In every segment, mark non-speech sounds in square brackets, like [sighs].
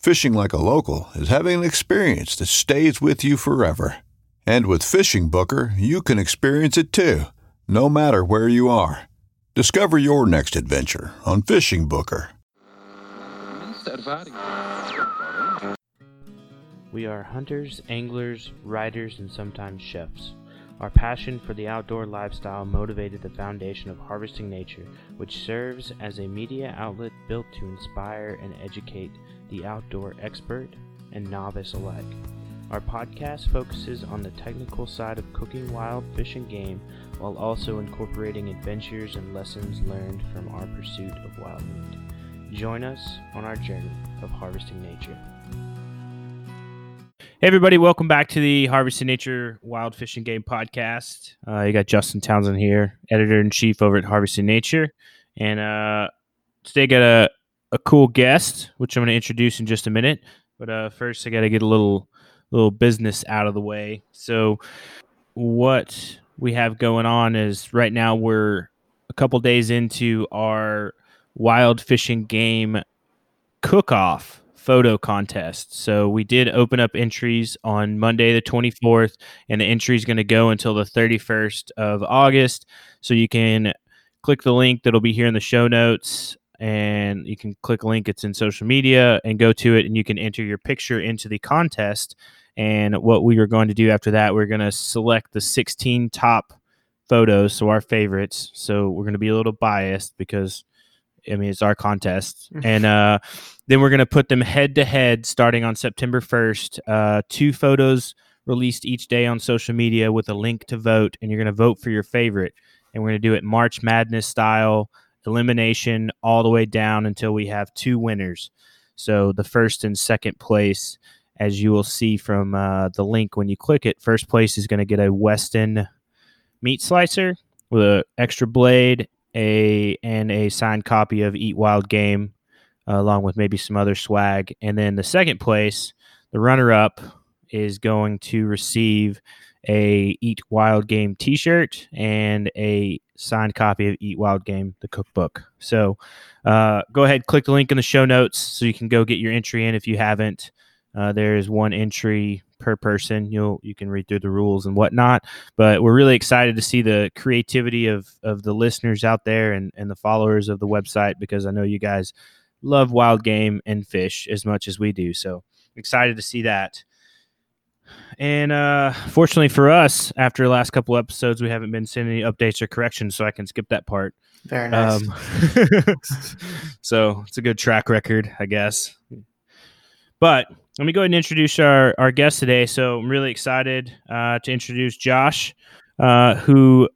Fishing like a local is having an experience that stays with you forever. And with Fishing Booker, you can experience it too, no matter where you are. Discover your next adventure on Fishing Booker. We are hunters, anglers, riders, and sometimes chefs. Our passion for the outdoor lifestyle motivated the foundation of Harvesting Nature, which serves as a media outlet built to inspire and educate the outdoor expert and novice alike. Our podcast focuses on the technical side of cooking wild fish and game while also incorporating adventures and lessons learned from our pursuit of wild meat. Join us on our journey of harvesting nature. Hey, everybody, welcome back to the Harvesting Nature Wild Fish and Game podcast. Uh, you got Justin Townsend here, editor in chief over at Harvesting Nature. And uh, today, got a, a cool guest, which I'm going to introduce in just a minute. But uh, first, I got to get a little little business out of the way. So, what we have going on is right now we're a couple days into our wild fishing game cook off photo contest. So we did open up entries on Monday the 24th and the entry is going to go until the 31st of August. So you can click the link that'll be here in the show notes and you can click link it's in social media and go to it and you can enter your picture into the contest. And what we are going to do after that we're going to select the 16 top photos so our favorites. So we're going to be a little biased because I mean, it's our contest, and uh, then we're gonna put them head to head starting on September first. Uh, two photos released each day on social media with a link to vote, and you're gonna vote for your favorite. And we're gonna do it March Madness style, elimination all the way down until we have two winners. So the first and second place, as you will see from uh, the link when you click it, first place is gonna get a Weston meat slicer with an extra blade a and a signed copy of Eat Wild Game, uh, along with maybe some other swag. And then the second place, the runner up, is going to receive a Eat Wild Game T-shirt and a signed copy of Eat Wild Game, the cookbook. So uh, go ahead, click the link in the show notes so you can go get your entry in if you haven't. Uh, there is one entry per person. You'll you can read through the rules and whatnot. But we're really excited to see the creativity of of the listeners out there and and the followers of the website because I know you guys love wild game and fish as much as we do. So excited to see that. And uh, fortunately for us, after the last couple episodes, we haven't been sending any updates or corrections, so I can skip that part. Very nice. Um, [laughs] so it's a good track record, I guess. But let me go ahead and introduce our, our guest today. So I'm really excited uh, to introduce Josh, uh, who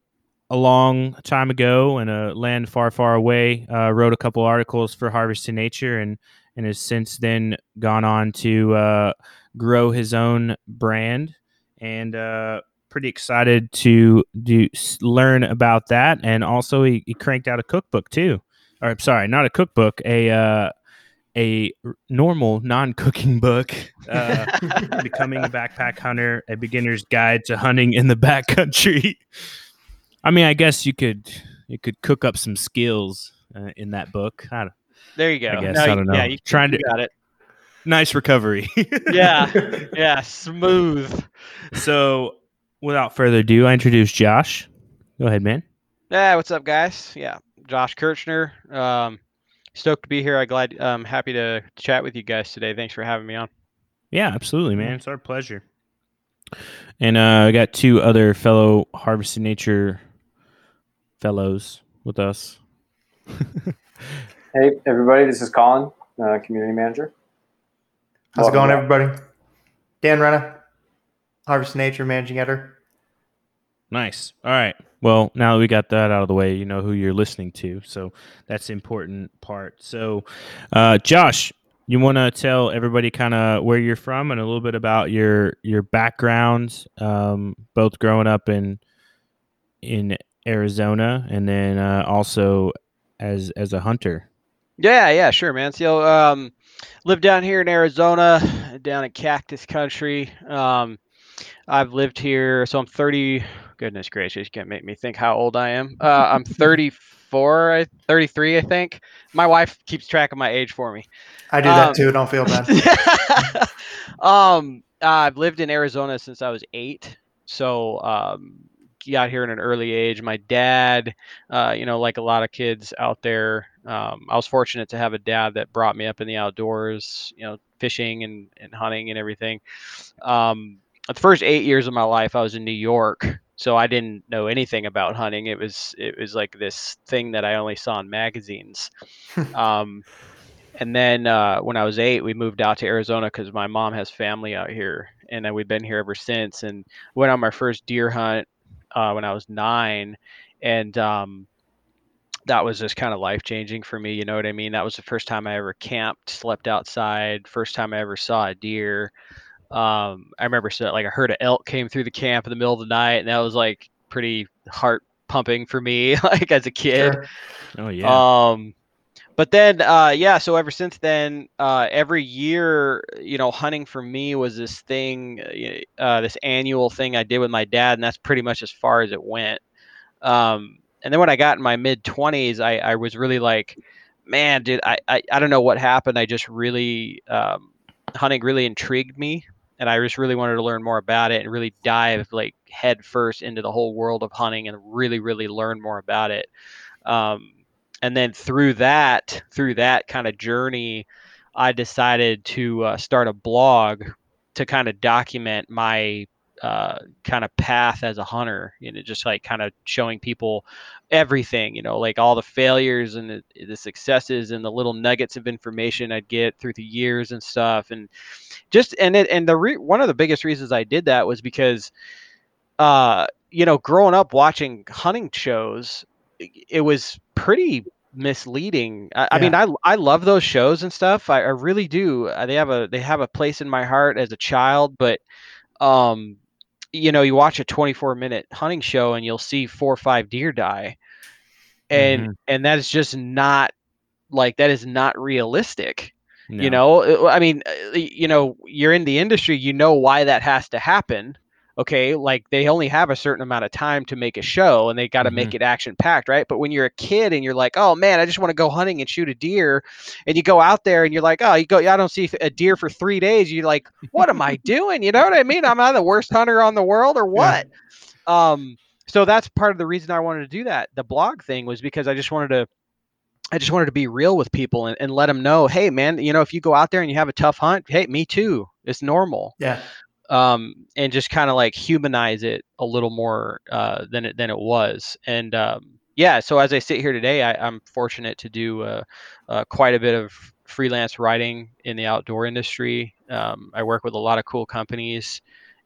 a long time ago in a land far, far away uh, wrote a couple articles for Harvesting Nature and and has since then gone on to uh, grow his own brand and uh, pretty excited to do learn about that. And also he, he cranked out a cookbook too. Or I'm sorry, not a cookbook, a uh, a normal non-cooking book, uh, [laughs] Becoming a Backpack Hunter: A Beginner's Guide to Hunting in the Backcountry. [laughs] I mean, I guess you could you could cook up some skills uh, in that book. I don't, There you go. I guess, No, I don't know. Yeah, you, Trying you to- got it. Nice recovery. [laughs] Yeah, yeah, smooth. so, without further ado, I introduce Josh. Go ahead, man. Yeah, what's up, guys? Yeah, Josh Kirchner. Um, stoked to be here. I glad. Um, happy to chat with you guys today. Thanks for having me on. Yeah, absolutely, man. It's our pleasure. And uh, I got two other fellow Harvesting Nature fellows with us. [laughs] Hey, everybody, this is Colin, uh, community manager. How's it going, back. everybody? Dan Renna, Harvest Nature managing editor. Nice. All right. Well, now that we got that out of the way, you know who you're listening to. So that's the important part. So, uh, Josh, you want to tell everybody kind of where you're from and a little bit about your your background, um, both growing up in in Arizona and then uh, also as as a hunter. Yeah, yeah, sure, man. So, um, live down here in Arizona, down in Cactus Country. Um, I've lived here, so I'm 30. Goodness gracious, you can't make me think how old I am. Uh, I'm [laughs] 34, I, 33, I think. My wife keeps track of my age for me. I do Um, that too. Don't feel bad. [laughs] um, I've lived in Arizona since I was eight, so um, got here at an early age. My dad, uh, you know, like a lot of kids out there, um, I was fortunate to have a dad that brought me up in the outdoors, you know, fishing and, and hunting and everything. Um, the first eight years of my life, I was in New York, so I didn't know anything about hunting. It was it was like this thing that I only saw in magazines. [laughs] um, and then uh, when I was eight, we moved out to Arizona because my mom has family out here, and then we've been here ever since. And went on my first deer hunt uh, when I was nine, and um, that was just kind of life changing for me. You know what I mean? That was the first time I ever camped, slept outside, first time I ever saw a deer. Um, I remember so, like I heard an elk came through the camp in the middle of the night, and that was like pretty heart pumping for me, [laughs] like as a kid. Sure. Oh yeah. Um, but then, uh, yeah. So ever since then, uh, every year, you know, hunting for me was this thing, uh, uh, this annual thing I did with my dad, and that's pretty much as far as it went. Um, and then when I got in my mid twenties, I, I was really like, man, dude, I, I, I don't know what happened. I just really, um, hunting really intrigued me, and I just really wanted to learn more about it and really dive like head first into the whole world of hunting and really, really learn more about it. Um, and then through that through that kind of journey i decided to uh, start a blog to kind of document my uh, kind of path as a hunter you know just like kind of showing people everything you know like all the failures and the, the successes and the little nuggets of information i'd get through the years and stuff. And just and it and the re- one of the biggest reasons i did that was because uh you know growing up watching hunting shows it- was pretty misleading. I, I mean, I I love those shows and stuff. I, I really do. Uh, They have a they have a place in my heart as a child. But, um, you know, you watch a 24 minute hunting show and you'll see four or five deer die, and and that is just not like that is not realistic you know Uh, i mean uh, you know you're in the industry you know why that has to happen okay like they only have a certain amount of time to make a show and they got to make it action packed right? But when you're a kid and you're like oh man i just want to go hunting and shoot a deer and you go out there and you're like oh you go i don't see a deer for three days you're like what am i doing? You know what i mean? Am i the worst hunter on the world or [laughs] what? Um so that's part of the reason i wanted to do that. The blog thing was because i just wanted to I just wanted to be real with people and, and let them know, hey man, you know, if you go out there and you have a tough hunt, hey, me too. It's normal. Yeah. Um, and just kind of like humanize it a little more uh, than it than it was. And um, yeah, so as I sit here today, I, I'm fortunate to do uh, uh, quite a bit of freelance writing in the outdoor industry. Um, I work with a lot of cool companies,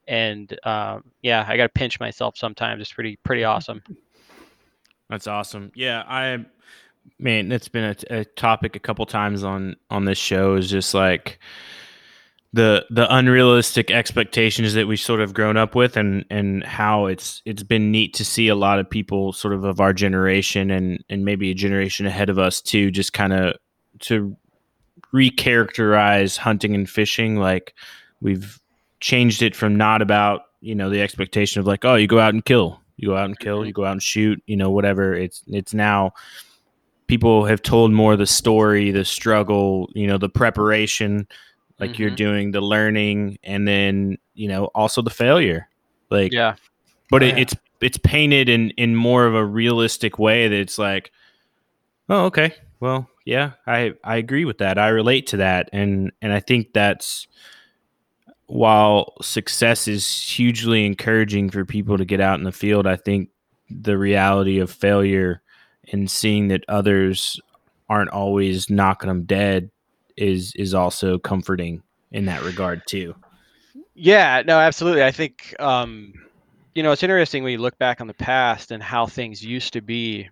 and um, yeah, I got to pinch myself sometimes. It's pretty pretty [laughs] awesome. That's awesome. Yeah, I man, that's been a, a topic a couple times on on this show. Is just like the the unrealistic expectations that we sort of grown up with, and and how it's it's been neat to see a lot of people sort of of our generation and and maybe a generation ahead of us too, just kind of to recharacterize hunting and fishing. Like we've changed it from not about you know the expectation of like oh you go out and kill, you go out and kill, mm-hmm. you go out and shoot, you know whatever. It's it's now people have told more the story, the struggle, you know, the preparation, like you're Mhm. doing, the learning, and then you know also the failure. Like Yeah. but Oh, it, yeah. it's it's painted in in more of a realistic way that it's like oh okay well yeah i i agree with that i relate to that and and i think that's while success is hugely encouraging for people to get out in the field i think the reality of failure and seeing that others aren't always knocking them dead is is also comforting in that regard too Yeah, no, absolutely. I think um, you know it's interesting when you look back on the past and how things used to be.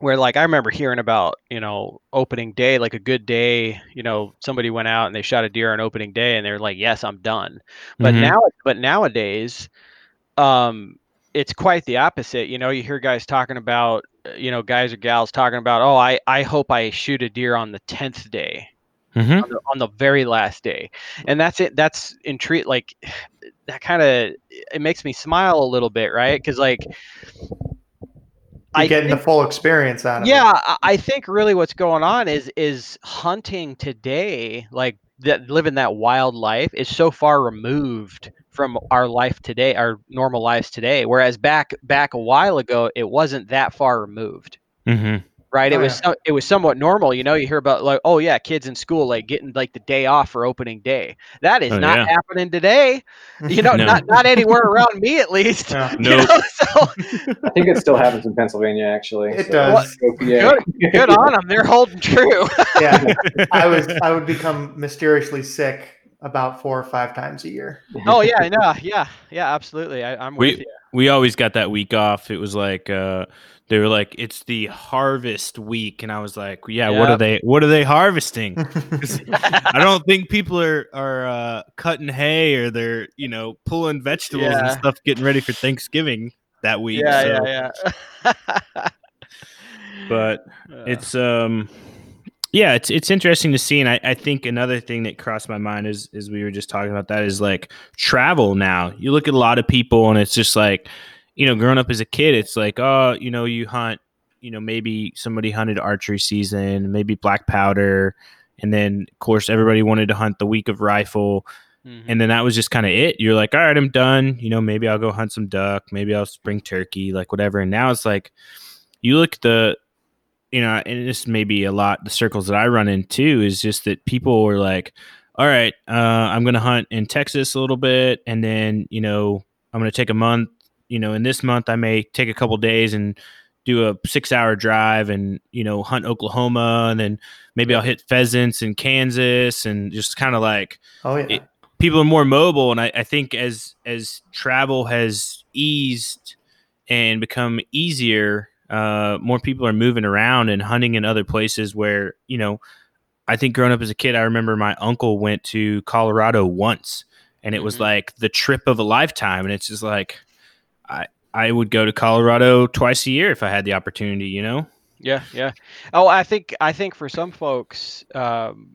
Where like I remember hearing about you know opening day, like a good day, you know somebody went out and they shot a deer on opening day and they're like, yes, I'm done. But Mhm. now, but nowadays, um, it's quite the opposite. You know, you hear guys talking about, uh, you know, guys or gals talking about, oh, I I hope I shoot a deer on the tenth day Mhm. on the, on the very last day and that's it that's intrigue like that kind of it makes me smile a little bit right because like I getting think- the full experience out of yeah it. I- i think really what's going on is is hunting today like that living that wild life is so far removed from our life today our normal lives today whereas back back a while ago it wasn't that far removed Mhm. right? It Oh, was so, it was somewhat normal. You know, you hear about like, oh yeah, kids in school like getting like the day off for opening day. That is Oh, not yeah. happening today. [laughs] You know, No. not not anywhere around me at least. Yeah. [laughs] You Nope. know, so I think it still happens in Pennsylvania, actually. It so- does. Yeah. good on them. They're holding true. [laughs] Yeah, I was I would become mysteriously sick about four or five times a year. [laughs] oh yeah, I know. Yeah, yeah, absolutely. I, I'm We- with you. we always got that week off. It was like uh they were like it's the harvest week and I was like, yeah, what are they what are they harvesting? [laughs] I don't think people are are uh cutting hay or they're, you know, pulling vegetables and stuff getting ready for Thanksgiving that week. Yeah, so- yeah, yeah. [laughs] But Uh, it's um yeah it's it's interesting to see and I, I think another thing that crossed my mind is is we were just talking about that is like travel now. You look at a lot of people and it's just like you know growing up as a kid it's like oh you know you hunt you know maybe somebody hunted archery season maybe black powder and then of course everybody wanted to hunt the week of rifle mhm. and then that was just kind of it. You're like all right i'm done. You know maybe i'll go hunt some duck maybe i'll spring turkey like whatever. And now it's like you look at the you know and this may be a lot the circles that i run into is just that people are like all right uh, i'm gonna hunt in texas a little bit and then you know i'm gonna take a month you know in this month i may take a couple days and do a six hour drive and you know hunt oklahoma and then maybe i'll hit pheasants in kansas and just kind of like Oh yeah, It- people are more mobile and I, I think as as travel has eased and become easier uh, more people are moving around and hunting in other places where you know i think growing up as a kid i remember my uncle went to colorado once and it was Mhm. like the trip of a lifetime and it's just like i i would go to colorado twice a year if i had the opportunity you know Yeah, yeah. Oh, I think I think for some folks, um,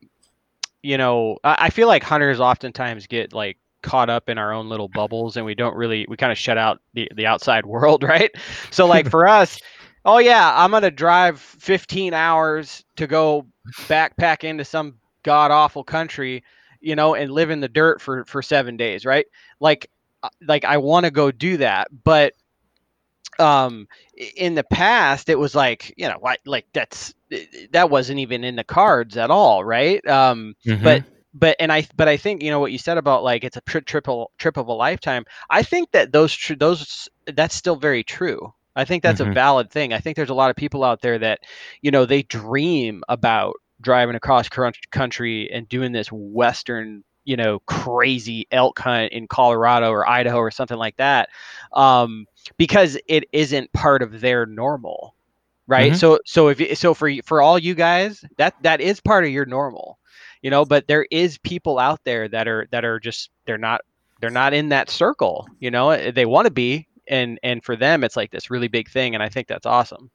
you know, I, I feel like hunters oftentimes get like caught up in our own little bubbles, and we don't really we kind of shut out the the outside [laughs] world, right? So like for us, oh yeah, I'm gonna drive 15 hours to go backpack into some god awful country, you know, and live in the dirt for for seven days, right? Like, uh, like I want to go do that, but um in the past it was like you know like like that's that wasn't even in the cards at all right? Um but but and i but i think you know what you said about like it's a tri- triple trip of a lifetime i think that those tr- those that's still very true i think that's a Mhm. valid thing i think there's a lot of people out there that you know they dream about driving across country and doing this western you know crazy elk hunt in colorado or idaho or something like that um because it isn't part of their normal right Mhm. so so if so for for all you guys that that is part of your normal you know but there is people out there that are that are just they're not they're not in that circle you know eh, they want to be and and for them it's like this really big thing and i think that's awesome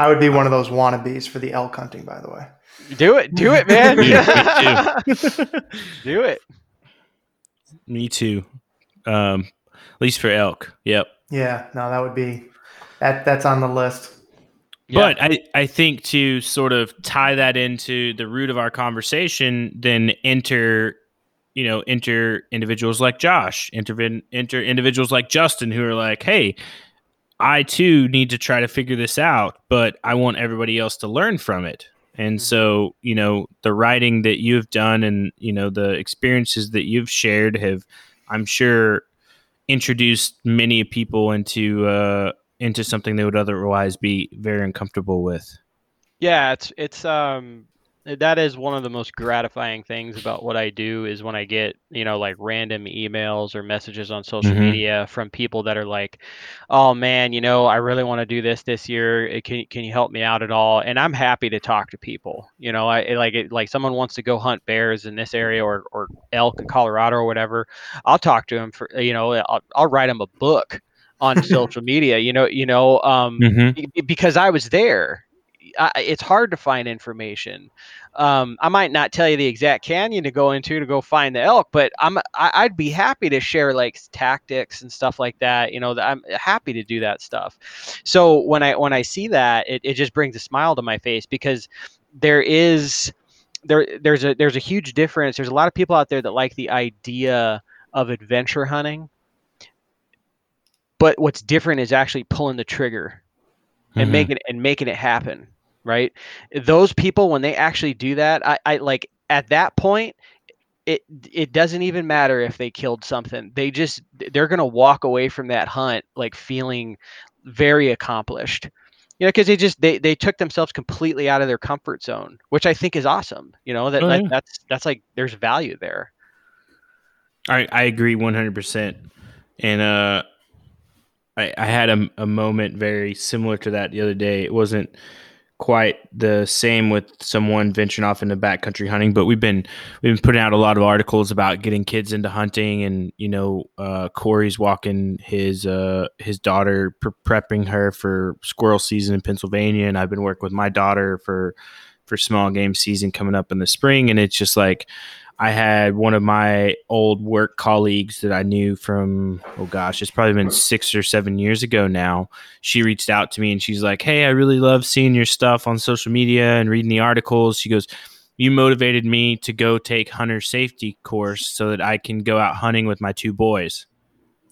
I would be one of those wannabes for the elk hunting, by the way. Do it, do it, man. [laughs] Yeah, [laughs] do it. Me too. Um, at least for elk. Yep. Yeah, no, that would be that. That's on the list. But I, I think to sort of tie that into the root of our conversation, then enter, you know, enter individuals like Josh, enter, enter individuals like Justin who are like, hey, I too need to try to figure this out, but I want everybody else to learn from it. And Mhm. so, you know, the writing that you've done and, you know, the experiences that you've shared have, I'm sure, introduced many people into, uh, into something they would otherwise be very uncomfortable with. Yeah, it's it's um that is one of the most gratifying things about what I do is when I get, you know, like random emails or messages on social Mhm. media from people that are like, "Oh man, you know, I really want to do this this year. Eh, Can can you help me out at all?" And I'm happy to talk to people. You know, I like it, like someone wants to go hunt bears in this area or or elk in Colorado or whatever. I'll talk to them for you know, I'll, I'll write them a book on [laughs] social media. You know, you know, um, Mm-hmm. be- because I was there. I, it's hard to find information. Um, I might not tell you the exact canyon to go into to go find the elk, but I'm I, I'd be happy to share like tactics and stuff like that. You know, I'm happy to do that stuff. So when I when I see that, it, it just brings a smile to my face because there is there there's a there's a huge difference. There's a lot of people out there that like the idea of adventure hunting, but what's different is actually pulling the trigger and Mhm. making it and making it happen right? Those people when they actually do that i, I like at that point it it doesn't even matter if they killed something. They just they're gonna walk away from that hunt like feeling very accomplished. You know because they just they, they took themselves completely out of their comfort zone which i think is awesome you know that, Oh, that that's that's like there's value there. I, I agree 100%. And uh, I, I had a, a moment very similar to that the other day. It wasn't quite the same with someone venturing off into backcountry hunting, but we've been we've been putting out a lot of articles about getting kids into hunting, and you know, uh, Corey's walking his uh, his daughter, pre- prepping her for squirrel season in Pennsylvania, and I've been working with my daughter for for small game season coming up in the spring, and it's just like I had one of my old work colleagues that I knew from, oh gosh, it's probably been six or seven years ago now. She reached out to me and she's like, Hey, I really love seeing your stuff on social media and reading the articles. She goes, You motivated me to go take hunter safety course so that I can go out hunting with my two boys.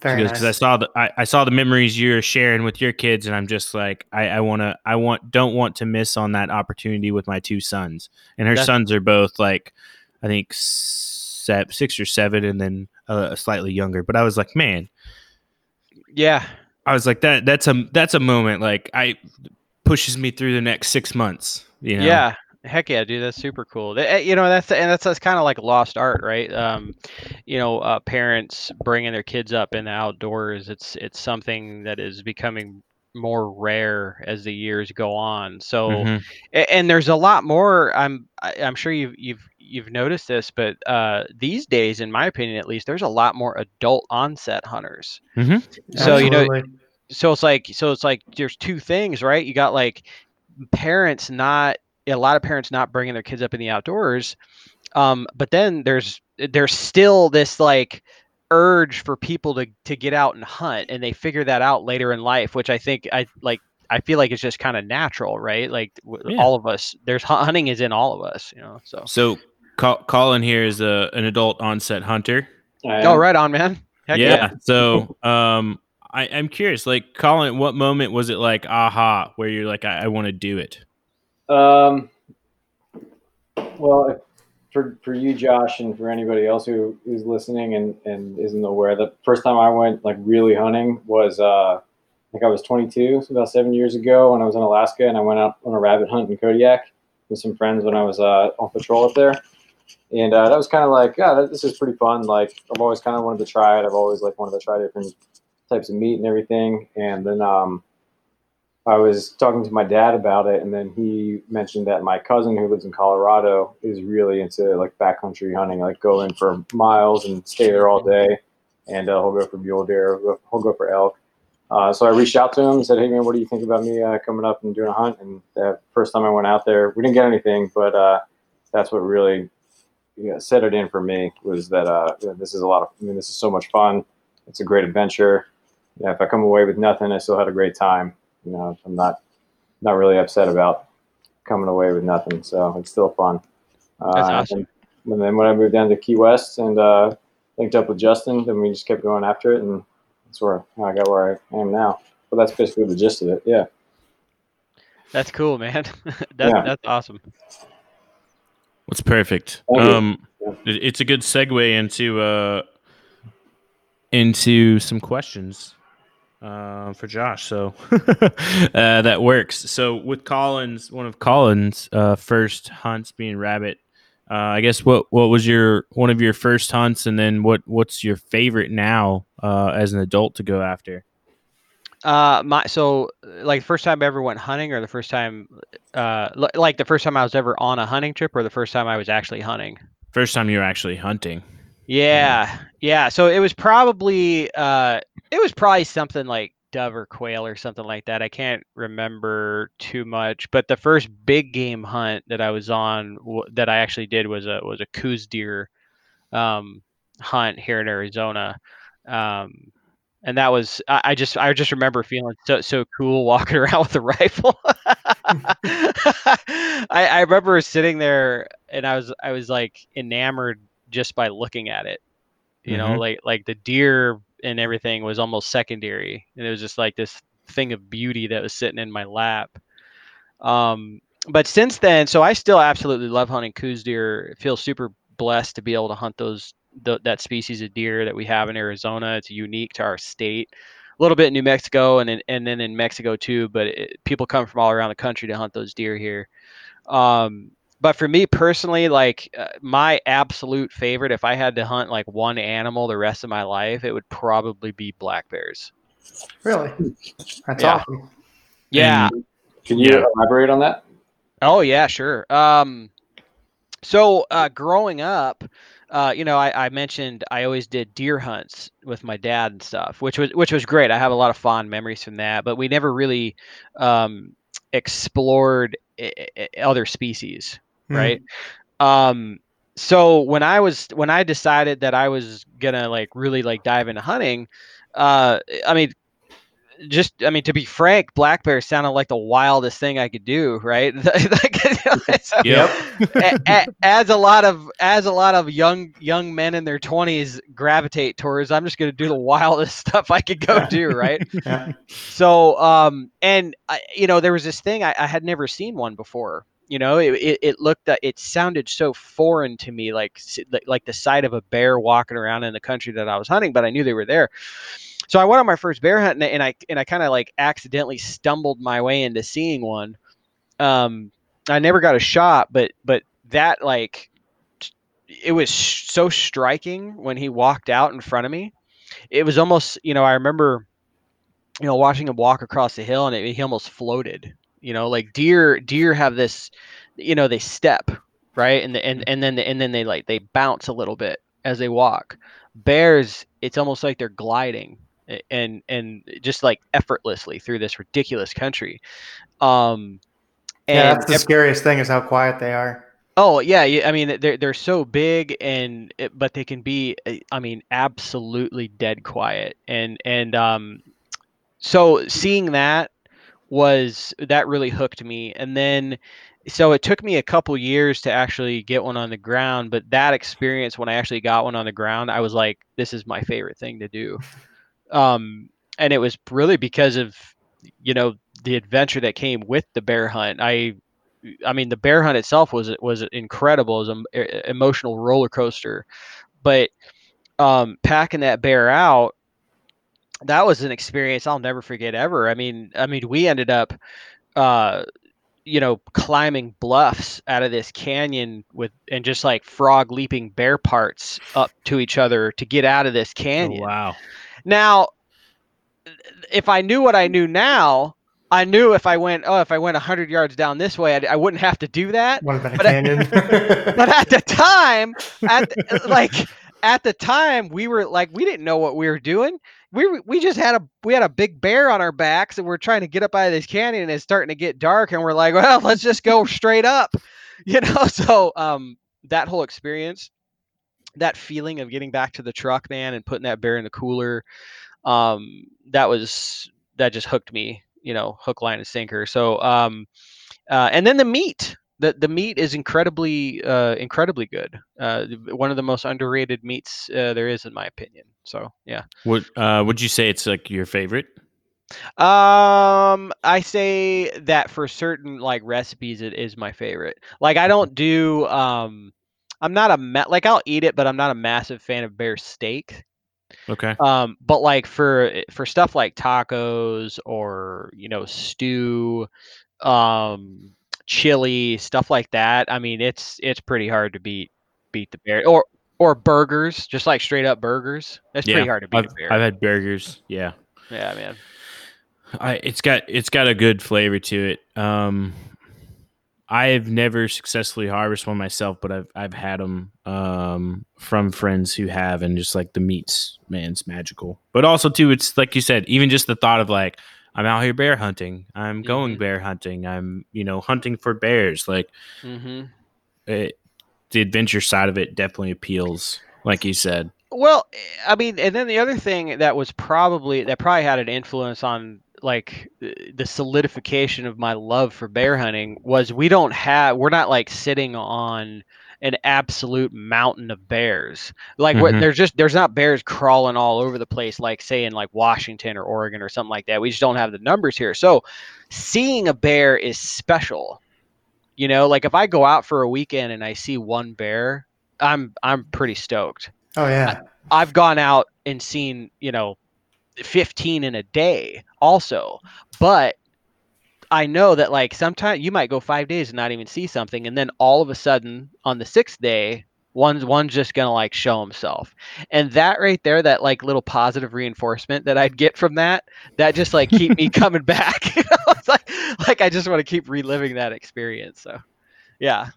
Because I saw the I, I saw the memories you're sharing with your kids, and I'm just like I, I want to I want don't want to miss on that opportunity with my two sons, and her That's- sons are both like I think six or seven, and then uh, slightly younger. But I was like, man, yeah I was like that that's a that's a moment like I pushes me through the next six months. You know? Yeah, heck yeah, dude, that's super cool. Eh, You know, that's and that's that's kind of like lost art, right? Um, you know, uh, parents bringing their kids up in the outdoors. It's it's something that is becoming more rare as the years go on. So, Mhm. a- and there's a lot more. I'm I- I'm sure you've you've you've noticed this, but uh, these days, in my opinion, at least, there's a lot more adult onset hunters. So you know, so it's like so it's like there's two things right you got like parents not a lot of parents not bringing their kids up in the outdoors um but then there's there's still this like urge for people to to get out and hunt and they figure that out later in life which i think i like i feel like it's just kind of natural right like w- Yeah. all of us there's hunting is in all of us you know so So Colin here is a an adult onset hunter. I oh right on man Heck yeah. So, um, I, I'm curious, like, Colin, what moment was it like, aha, where you're like, I, I want to do it? Um, well, if, for for you, Josh, and for anybody else who is listening and, and isn't aware, the first time I went like really hunting was uh, I think I was 22, so about seven years ago, when I was in Alaska, and I went out on a rabbit hunt in Kodiak with some friends when I was uh, on patrol up there. And uh, that was kind of like, yeah, this is pretty fun. Like, I've always kind of wanted to try it. I've always like wanted to try different types of meat and everything. And then um, I was talking to my dad about it, and then he mentioned that my cousin who lives in Colorado is really into like backcountry hunting, like go in for miles and stay there all day, and uh, he'll go for mule deer, he'll go, for elk. Uh, so I reached out to him and said, "Hey man, what do you think about me uh, coming up and doing a hunt?" And the first time I went out there, we didn't get anything, but uh, that's what really you know, set it in for me was that uh, this is a lot of. I mean, this is so much fun. It's a great adventure. Yeah, if I come away with nothing, I still had a great time. You know, I'm not not really upset about coming away with nothing. So it's still fun. Uh, That's awesome. And, and then when I moved down to Key West and uh, linked up with Justin, then we just kept going after it, and that's where I got where I am now. But that's basically the gist of it. Yeah. That's cool, man. [laughs] that's Yeah. that's awesome. What's perfect. Um, it- it's a good segue into uh, into some questions uh, for Josh. So [laughs] uh, that works. So with Colin's, one of Colin's uh, first hunts being rabbit. Uh, I guess what what was your one of your first hunts, and then what what's your favorite now uh, as an adult to go after? Uh, my so like the first time I ever went hunting, or the first time, uh, li- like the first time I was ever on a hunting trip, or the first time I was actually hunting. First time you were actually hunting. Yeah, yeah. So it was probably uh, it was probably something like dove or quail or something like that. I can't remember too much, but the first big game hunt that I was on w- that I actually did was a was a Coues deer um, hunt here in Arizona. Um, and that was I, I just I just remember feeling so so cool [laughs] walking around with a rifle. [laughs] [laughs] I, I remember sitting there and I was I was like enamored just by looking at it. You know, Mhm. like like the deer and everything was almost secondary, and it was just like this thing of beauty that was sitting in my lap. Um, but since then, so I still absolutely love hunting Coues deer. Feel super blessed to be able to hunt those th- that species of deer that we have in Arizona. It's unique to our state. A little bit in New Mexico and in, and then in Mexico too. But it, people come from all around the country to hunt those deer here. Um, but for me personally, like uh, my absolute favorite, if I had to hunt like one animal the rest of my life, it would probably be black bears. Really? That's Yeah. awesome. Yeah. Can you Yeah. elaborate on that? Oh yeah, sure. Um, so uh, growing up, uh, you know, I, I mentioned I always did deer hunts with my dad and stuff, which was which was great. I have a lot of fond memories from that, but we never really um, explored i- i- other species, Hmm. right? Um, so when I was when I decided that I was gonna like really like dive into hunting, uh, I mean, just I mean to be frank, black bear sounded like the wildest thing I could do, right? [laughs] [laughs] So- Yep. a- a- as a lot of as a lot of young young men in their 20s gravitate towards i'm just going to do the wildest [laughs] stuff i could go do right Yeah. so um and I, you know there was this thing I, I had never seen one before you know it, it, it looked uh, it sounded so foreign to me like like- the sight of a bear walking around in the country that i was hunting but i knew they were there. So i went on my first bear hunt and, I- and i kind of like accidentally stumbled my way into seeing one. Um i never got a shot but but that like it was so striking when he walked out in front of me. It was almost you know i remember you know watching him walk across the hill and it, he almost floated you know like deer deer have this you know they step right? And the, and and then and then they like they bounce a little bit as they walk. Bears it's almost like they're gliding and and just like effortlessly through this ridiculous country. Um and yeah, that's the scariest thing is how quiet they are. Oh yeah, I mean they're they're so big and but they can be uh, I mean absolutely dead quiet. And and um so seeing that was that really hooked me and then so it took me a couple years to actually get one on the ground but that experience when I actually got one on the ground I was like this is my favorite thing to do. Um and it was really because of you know the adventure that came with the bear hunt. I I mean, the bear hunt itself was was incredible, was an emotional roller coaster. But um, packing that bear out, that was an experience I'll never forget ever. I mean, I mean, we ended up, uh, you know, climbing bluffs out of this canyon with and just like frog leaping bear parts up to each other to get out of this Oh, canyon. wow. Now, if I knew what I knew now, I knew if I went, oh, if I went 100 yards down this way, I, I wouldn't have to do that. Would have been a But I- [laughs] But at the time, at like at the time, we were like we didn't know what we were doing. We we just had a we had a big bear on our backs and we're trying to get up out of this canyon and it's starting to get dark and we're like [laughs] well let's just go straight up [laughs] you know? So um that whole experience that feeling of getting back to the truck man and putting that bear in the cooler um that was that just hooked me you know hook line and sinker. So um uh, and then the meat the the meat is incredibly uh, incredibly good. Uh, one of the most underrated meats uh, there is, in my opinion. So yeah. Would uh, would you say it's like your favorite? Um, I say that for certain like recipes, it is my favorite. Like I don't do um, I'm not a ma- like I'll eat it, but I'm not a massive fan of bear steak. Okay. Um, but like for for stuff like tacos or you know stew, um, chili, stuff like that. I mean, it's it's pretty hard to beat beat the bear or or burgers, just like straight up burgers. That's Yeah, pretty hard to beat I've, a bear. I've had burgers. Yeah. yeah, man. I it's got it's got a good flavor to it. Um, I've never successfully harvested one myself, but I've I've had them um, from friends who have, and just like the meats, man, it's magical. But also too, it's like you said, even just the thought of like I'm out here bear hunting, I'm going Mhm. bear hunting, I'm you know hunting for bears. Like hmm it, the adventure side of it definitely appeals, like you said. Well, I mean, and then the other thing that was probably that probably had an influence on like the solidification of my love for bear hunting was we don't have we're not like sitting on an absolute mountain of bears. Like what Mhm. there's just there's not bears crawling all over the place like say in like Washington or Oregon or something like that. We just don't have the numbers here. So seeing a bear is special. You know, like if I go out for a weekend and I see one bear, I'm I'm pretty stoked. Oh yeah. I've gone out and seen, you know, 15 in a day also. But I know that like sometimes you might go 5 days and not even see something and then all of a sudden on the 6th day one's one's just going to like show himself. And that right there that like little positive reinforcement that I'd get from that that just like keep me [laughs] coming back. you know? It's like like I just want to keep reliving that experience. So yeah,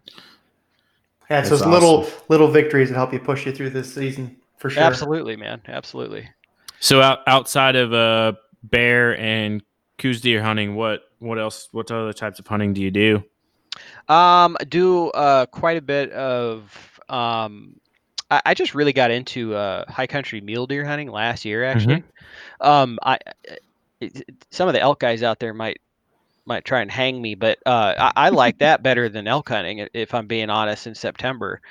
Yeah, it's That's those little little victories that help you push you through this season for sure. absolutely, man. Absolutely. So out, outside of uh, bear and Coues deer hunting, what what else? What other types of hunting do you do? Um, do uh, quite a bit of. Um, I, I just really got into uh, high country mule deer hunting last year. Actually, um, I it, it- some of the elk guys out there might might try and hang me, but uh, I, I like that [laughs] better than elk hunting. If I'm being honest, in September,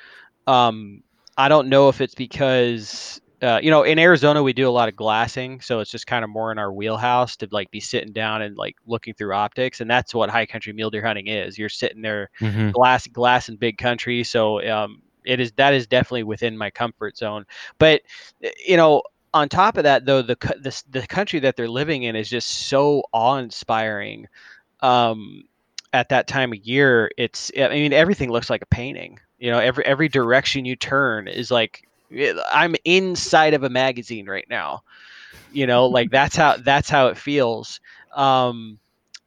um, I don't know if it's because. Uh, you know, in Arizona we do a lot of glassing, so it's just kind of more in our wheelhouse to like be sitting down and like looking through optics, and that's what high country mule deer hunting is. You're sitting there Mm-hmm. glass glass in big country so um it is that is definitely within my comfort zone but uh, you know on top of that though the the, the country that they're living in is just so awe-inspiring um at that time of year it's i mean everything looks like a painting you know every every direction you turn is like i'm inside of a magazine right now you know like that's how that's how it feels um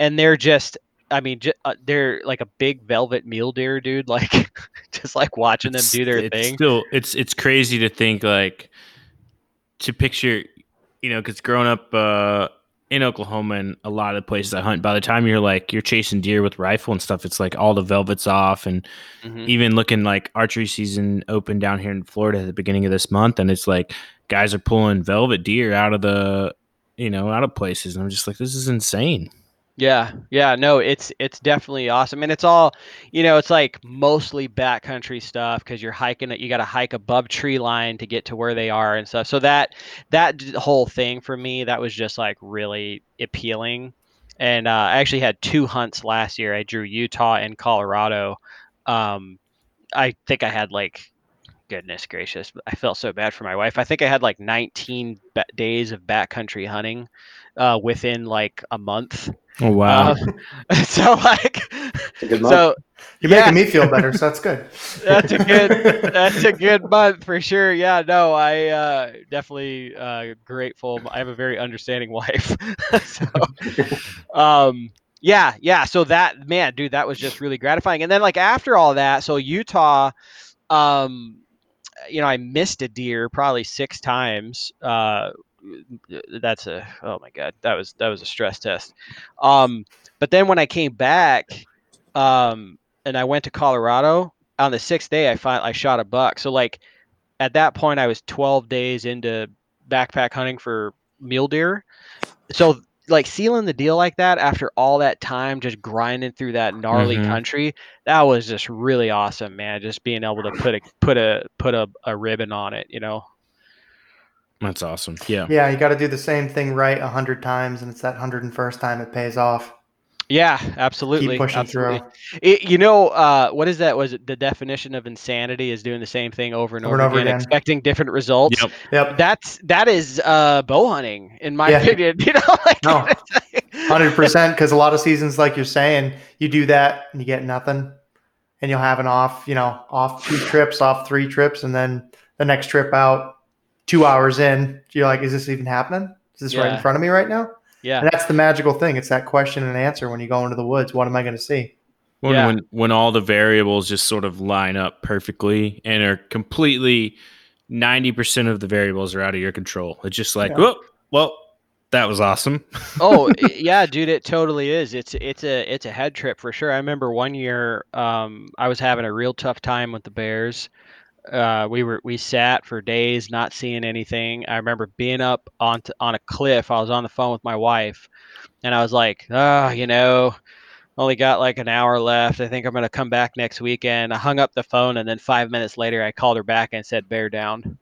and they're just I mean, j- uh, they're like a big velvet mule deer, dude. [laughs] Like, just like watching them do their it's thing. Still, it's it's crazy to think like to picture, you know, because growing up uh, in Oklahoma and a lot of places I hunt, by the time you're like you're chasing deer with rifle and stuff, it's like all the velvets off, and Mhm. even looking like archery season open down here in Florida at the beginning of this month, and it's like guys are pulling velvet deer out of the you know out of places, and I'm just like, this is insane. Yeah, yeah, no, it's it's definitely awesome, and it's all, you know, it's like mostly backcountry stuff because you're hiking it. You got to hike above tree line to get to where they are and stuff. So that that whole thing for me, that was just like really appealing. And uh, I actually had two hunts last year. I drew Utah and Colorado. Um, I think I had like, goodness gracious, I felt so bad for my wife. I think I had like 19 ba- days of backcountry hunting uh, within like a month. Oh wow! Um, [laughs] so like, a good month. so You're Yeah. making me feel better, so that's good. [laughs] that's a good [laughs] that's a good month for sure. Yeah, no, I uh, definitely uh, grateful. I have a very understanding wife. so, um, yeah, yeah. So that man, dude, that was just really gratifying. And then like after all that, so Utah, um, you know, I missed a deer probably six times. Uh, that's a oh my god, that was that was a stress test. Um, but then when I came back, um, and I went to Colorado on the sixth day, I find I shot a buck. So like at that point, I was 12 days into backpack hunting for mule deer. So like sealing the deal like that after all that time just grinding through that gnarly Mhm. country that was just really awesome man just being able to put a put a put a, a ribbon on it you know That's awesome. Yeah. Yeah, you got to do the same thing right a hundred times, and it's that hundred and first time it pays off. yeah absolutely Keep pushing absolutely. through. It, you know uh, what is that was it the definition of insanity is doing the same thing over and over, Over and over again, again. expecting different results Yep. Yep, that's that is uh bow hunting in my Yeah. opinion [laughs] you know like No. [laughs] hundred percent. Because a lot of seasons, like you're saying, you do that and you get nothing, and you'll have an off, you know, off two trips, off three trips, and then the next trip out, two hours in, you're like, is this even happening? Is this right in front of me right now? yeah And that's the magical thing. It's that question and answer when you go into the woods. What am I going to see? When, Yeah. when when all the variables just sort of line up perfectly and are completely ninety percent of the variables are out of your control. It's just like, Yeah. well, well, that was awesome. [laughs] oh yeah dude it totally is it's it's a it's a head trip for sure i remember one year um i was having a real tough time with the bears uh we were we sat for days not seeing anything. I remember being up on t- on a cliff. I was on the phone with my wife and i was like oh you know only got like an hour left. I think i'm going to come back next weekend. I hung up the phone and then five minutes later i called her back and said bear down.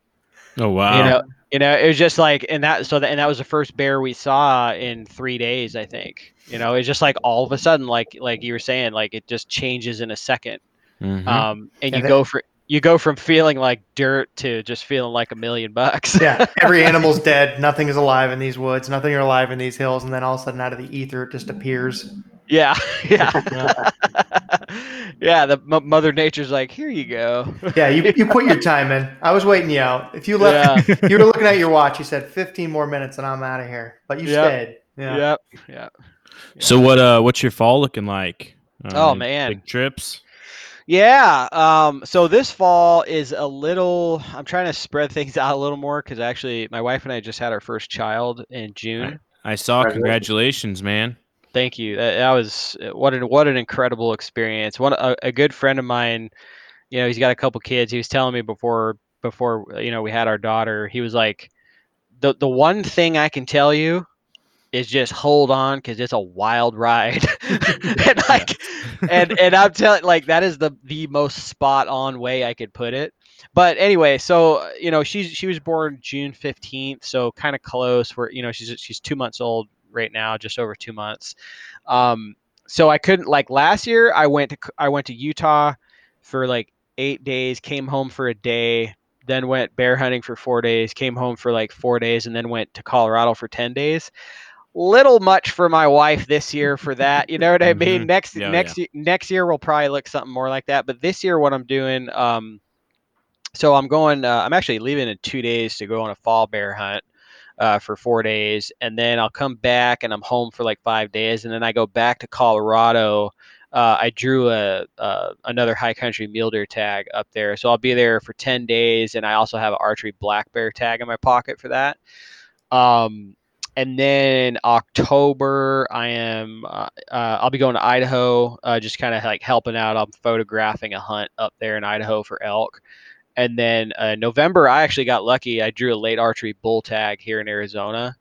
Oh wow. you know you know it was just like and that so that and that was the first bear we saw in three days i think. You know it's just like all of a sudden like like you were saying like it just changes in a 2nd Mhm. um and Yeah, you that- go for you go from feeling like dirt to just feeling like a million bucks Yeah, every [laughs] animal's dead. Nothing is alive in these woods. Nothing are alive in these hills. And then all of a sudden, out of the ether, it just appears. yeah [laughs] yeah [laughs] yeah the m- mother nature's like here you go Yeah, you, you put your time in. I was waiting you out. If you left, yeah you were looking at your watch. You said 15 more minutes and I'm out of here. But you Yep. stayed. Yeah. yep yeah So what uh what's your fall looking like? Oh, Um, man. big trips. Yeah. Um, so this fall is a little. I'm trying to spread [laughs] things out a little more because actually, my wife and I just had our first child in June. I saw. Congratulations. Congratulations, man. Thank you. That, that was what an what an incredible experience. One a, a good friend of mine, you know, he's got a couple kids. He was telling me before before you know we had our daughter. He was like, the the one thing I can tell you is just hold on because it's a wild ride. [laughs] [laughs] and like [laughs] and and I'm telling like that is the the most spot on way I could put it. But anyway, so uh, you know she's she was born June 15th, so kind of close. Where you know she's she's two months old right now, just over two months. Um, so I couldn't like last year. I went to I went to Utah for like eight days, came home for a day, then went bear hunting for four days, came home for like four days, and then went to Colorado for ten days. Little much for my wife this year for that. You know what I mean? Mhm. Next Yeah, next ye- next year will probably look something more like that. But this year, what I'm doing, um, so I'm going. Uh, I'm actually leaving in two days to go on a fall bear hunt uh, for four days, and then I'll come back and I'm home for like five days, and then I go back to Colorado. Uh, I drew a uh, another high country mule deer tag up there, so I'll be there for ten days, and I also have an archery black bear tag in my pocket for that. Um, and then October, I am uh, uh, I'll be going to Idaho, uh, just kind of like helping out. I'm photographing a hunt up there in Idaho for elk. And then uh, November, I actually got lucky. I drew a late archery bull tag here in Arizona.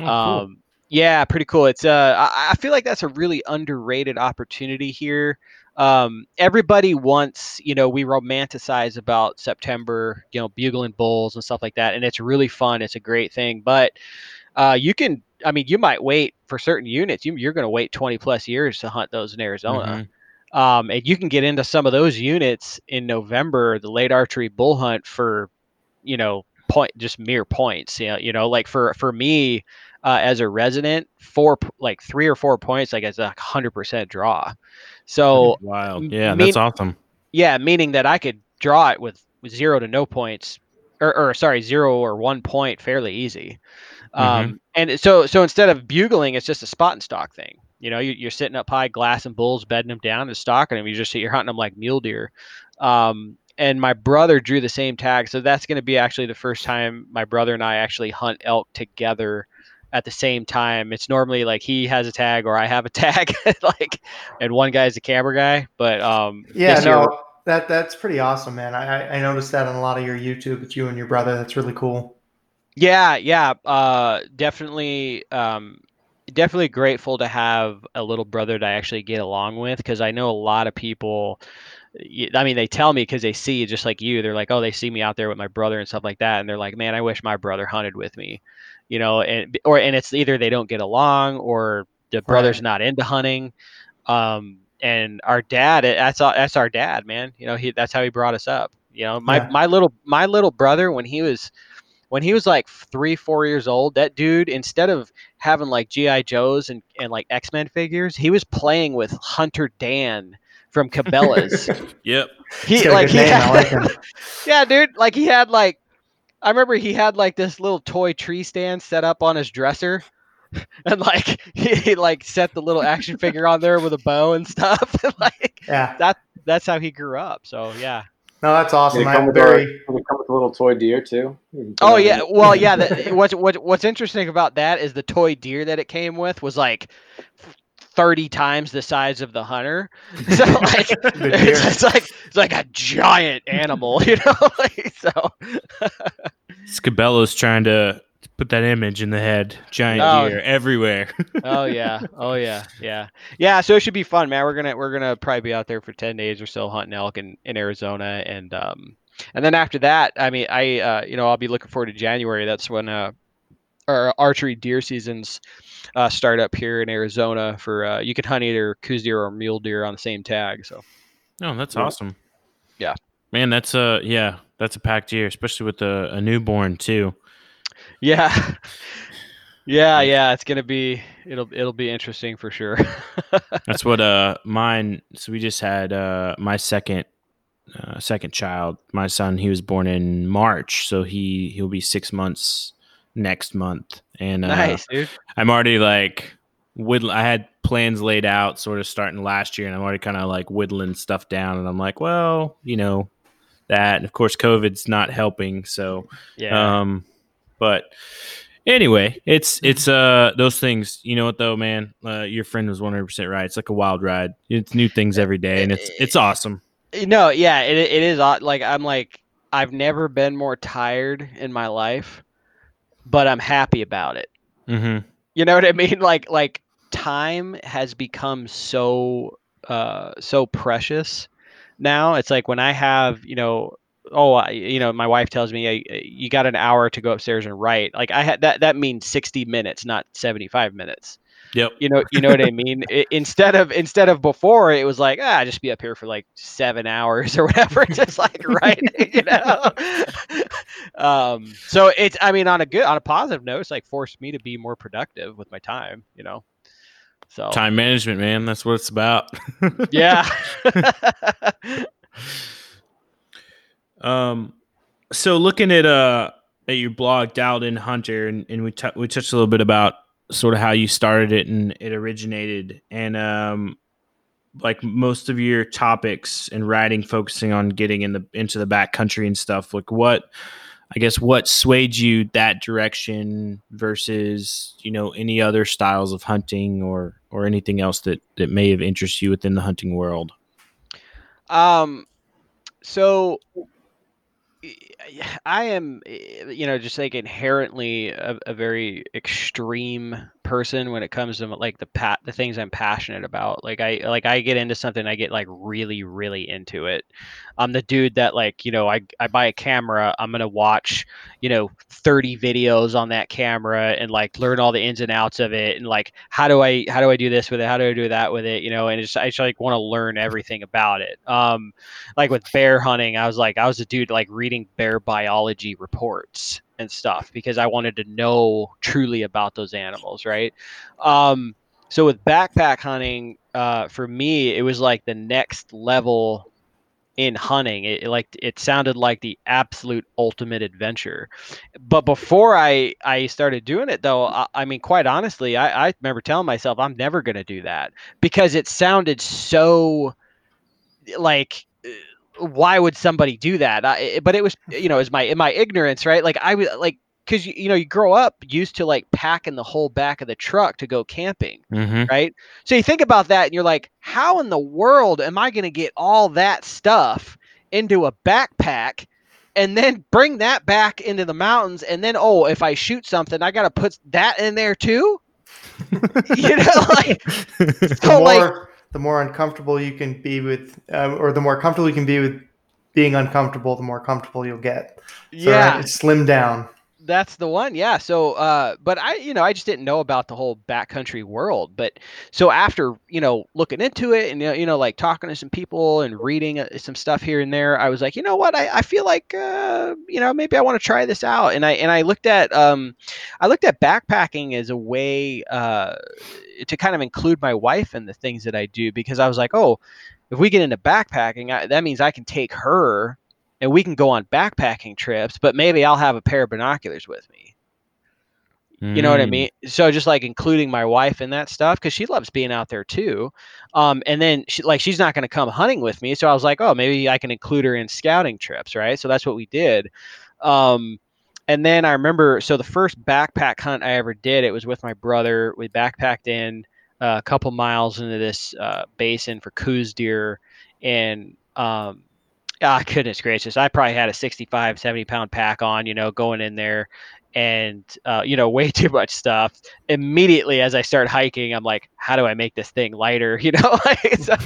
Oh, cool. Um, yeah, pretty cool. It's uh, I, I feel like that's a really underrated opportunity here. Um, everybody wants, you know, we romanticize about September, you know, bugling bulls and stuff like that, and it's really fun. It's a great thing, but uh, you can, I mean, you might wait for certain units. You, you're going to wait 20 plus years to hunt those in Arizona. Mhm. Um, and you can get into some of those units in November, the late archery bull hunt for, you know, point just mere points. You know, you know, like for for me uh, as a resident, four like three or four points, I guess like it's a hundred percent draw. So wild. Yeah, mean- that's awesome. yeah, meaning that I could draw it with, with zero to no points, or, or sorry, zero or one point fairly easy. Um, and so so instead of bugling, it's just a spot and stock thing. You know, you, you're sitting up high, glassing bulls, bedding them down, and stalking them. You just you're hunting them like mule deer. Um, and my brother drew the same tag, so that's going to be actually the first time my brother and I actually hunt elk together at the same time. It's normally like he has a tag or I have a [laughs] tag, like, and one guy's a camera guy. But um, Yeah, no, year- that that's pretty awesome, man. I I- I noticed that on a lot of your YouTube. It's you and your brother. That's really cool. Yeah, yeah, uh, definitely, um, definitely grateful to have a little brother to actually get along with because I know a lot of people. I mean, they tell me because they see just like you. They're like, oh, they see me out there with my brother and stuff like that, and they're like, man, I wish my brother hunted with me, you know, and or and it's either they don't get along or the brother's Right. not into hunting. Um, and our dad, that's our- that's our dad, man. You know, he that's how he brought us up. You know, my Yeah. my little my little brother when he was when he was like three, four years old, that dude, instead of having like GI Joes and, and like X Men figures, he was playing with Hunter Dan from Cabela's. [laughs] Yep. he He's got a like he name. I had, like him. [laughs] yeah, dude, like he had like I remember he had like this little toy tree stand set up on his dresser. [laughs] And like he, he like set the little action figure on there with a bow and stuff. like Yeah. that's how he grew up. So yeah. No, that's Did awesome. it come I'm with, very. a, did it come with a little toy deer too? You Oh yeah, the- well [laughs] yeah. The, what's what, what's interesting about that is the toy deer that it came with was like thirty times the size of the hunter. [laughs] So [laughs] like it's, it's like it's like a giant animal, you know. like, so Cabela's trying to put that image in the head. Giant Oh. deer everywhere. [laughs] oh yeah, oh yeah, yeah, yeah. So it should be fun, man. We're gonna we're gonna probably be out there for ten days or so hunting elk in, in Arizona, and um, and then after that, I mean, I uh, you know, I'll be looking forward to January. That's when uh, our archery deer seasons uh, start up here in Arizona. For uh, you can hunt either Coues deer or mule deer on the same tag. So Oh, that's Yeah. awesome. Yeah. Man, that's a yeah, that's a packed year, especially with a, a newborn too. Yeah, [laughs] yeah, yeah. It's gonna be it'll it'll be interesting for sure. [laughs] That's what uh mine. So we just had uh my second uh, second child, my son. He was born in March, so he he'll be six months next month, and uh, nice, dude. I'm already like whittle. I had plans laid out, sort of starting last year, and I'm already kind of like whittling stuff down. And I'm like, well, you know, that, and of course, COVID's not helping. So, Yeah. um, but anyway, it's it's uh those things. You know what though, man? Uh, your friend was 100 percent right. It's like a wild ride. It's new things every day, and it's it's awesome. No, yeah, it it is odd. Like I'm like I've never been more tired in my life, but I'm happy about it. Mm-hmm. You know what I mean? [laughs] Like like time has become so uh so precious now. It's like when I have, you know, oh, I, you know, my wife tells me "Hey, you got an hour to go upstairs and write. Like I had that that means 60 minutes, not 75 minutes. Yep. You know, you know what I mean. I instead of instead of before, it was like ah, just be up here for like seven hours or whatever, [laughs] just like right, you know. [laughs] um, so it's, I mean, on a good, on a positive note, it's like forced me to be more productive with my time, you know. So Time management, man. That's what it's about. [laughs] yeah, Um, so looking at uh at your blog, In Hunter, and, and we t- we touched a little bit about sort of how you started it and it originated, and um, like most of your topics and writing focusing on getting in the into the backcountry and stuff. Like what, I guess, what swayed you that direction versus you know any other styles of hunting or or anything else that that may have interest you within the hunting world. Um, so it, I am, you know, just like inherently a, a very extreme person when it comes to like the pat the things I'm passionate about. Like I like I get into something, I get like really really into it. I'm the dude that like you know I I buy a camera, I'm gonna watch you know 30 videos on that camera and like learn all the ins and outs of it and like how do I how do I do this with it, how do I do that with it, you know, and it's I just like want to learn everything about it. Um, like with bear hunting, I was like, I was a dude like reading bear biology reports and stuff because I wanted to know truly about those animals, right? Um, so with backpack hunting, uh, for me, it was like the next level in hunting. It, it like it sounded like the absolute ultimate adventure. But before I I started doing it though, I, I mean, quite honestly, I, I remember telling myself I'm never gonna do that because it sounded so like why would somebody do that? I, but it was, you know, is my in my ignorance, right? Like I was like, because you, you know, you grow up used to like packing the whole back of the truck to go camping, Mm-hmm. right? So you think about that, and you're like, how in the world am I going to get all that stuff into a backpack? And then bring that back into the mountains, and then oh, if I shoot something, I got to put that in there too. [laughs] you know, like so, more like the more uncomfortable you can be with, uh, or the more comfortable you can be with being uncomfortable, the more comfortable you'll get. So yeah, it's slim down. That's the one. Yeah. So, uh, but I, you know, I just didn't know about the whole backcountry world. But so after, you know, looking into it and, you know, like talking to some people and reading uh, some stuff here and there, I was like, you know what? I, I feel like, uh, you know, maybe I want to try this out. And I, and I looked at, um, I looked at backpacking as a way, uh, to kind of include my wife in the things that I do because I was like, oh, if we get into backpacking, I, that means I can take her and we can go on backpacking trips, but maybe I'll have a pair of binoculars with me. You know what I Mm. mean? So just like including my wife in that stuff because she loves being out there too. Um, and then she, like she's not going to come hunting with me, so I was like, oh, maybe I can include her in scouting trips, right? So that's what we did. Um, and then I remember, so the first backpack hunt I ever did, it was with my brother. We backpacked in uh, a couple miles into this uh, basin for Coues deer, and um, ah, goodness gracious, I probably had a 65, 70 pound pack on, you know, going in there and, uh, you know, [laughs] way too much stuff. Immediately as I start hiking, I'm like, how do I make this thing lighter? [laughs] You know, [laughs] so,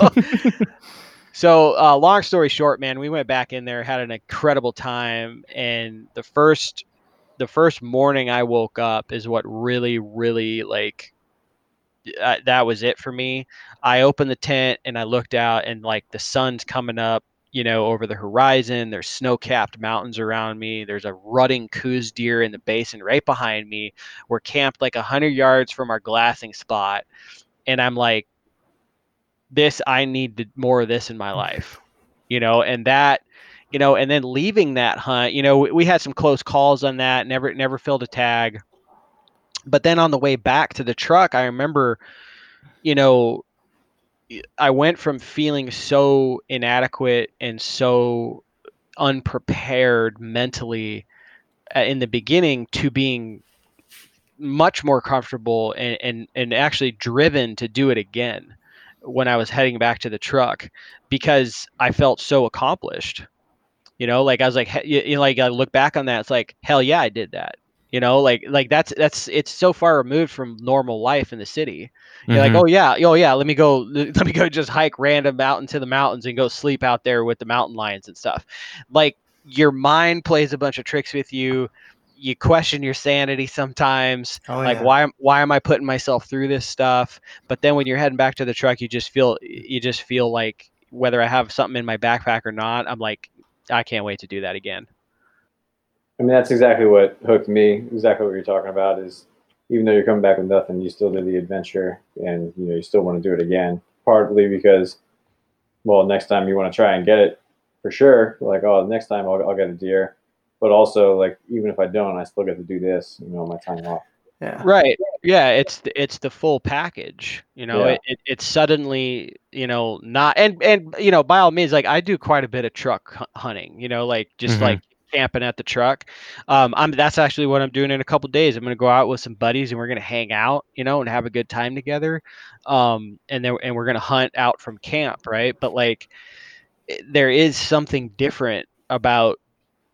so uh, long story short, man, we went back in there, had an incredible time. And the first, the first morning I woke up is what really, really like, uh, that was it for me. I opened the tent and I looked out and like the sun's coming up you know, over the horizon. There's snow-capped mountains around me. There's a rutting Coues deer in the basin right behind me. We're camped like a hundred yards from our glassing spot, and I'm like, "This, I need more of this in my [laughs] life," you know. And that, you know, and then leaving that hunt, you know, we, we had some close calls on that. Never, never filled a tag. But then on the way back to the truck, I remember, you know, I went from feeling so inadequate and so unprepared mentally uh, in the beginning to being much more comfortable and, and, and actually driven to do it again when I was heading back to the truck because I felt so accomplished. You know, like I was like, you know, like I look back on that, it's like, hell yeah, I did that. You know, like like that's that's it's so far removed from normal life in the city. You're like, Mhm. oh yeah, oh yeah, let me go, [laughs] let me go just hike random out into the mountains and go sleep out there with the mountain lions and stuff. Like your mind plays a bunch of tricks with you. You question your sanity sometimes. Oh, like yeah. why am why am I putting myself through this stuff? But then when you're heading back to the truck, you just feel you just feel like whether I have something in my backpack or not, I'm like, I can't wait to do that again. I mean, that's exactly what hooked me. Exactly what you're talking about is even though you're coming back with nothing, you still do the adventure and you know you still want to do it again. Partly because, well, next time you want to try and get it for sure. Like, oh, next time I'll, I'll get a deer. But also, like, even if I don't, I still get to do this. You know, my time off. Yeah. Right. Yeah, it's the, it's the full package. You know, Yeah. it, it it's suddenly you know not and and you know by all means like I do quite a bit of truck hunting. You know, like just Mhm. like camping at the truck. Um, I'm that's actually what I'm doing in a couple days. I'm gonna go out with some buddies and we're gonna hang out. You know, and have a good time together. Um, and then and we're gonna hunt out from camp, right? But like, there is something different about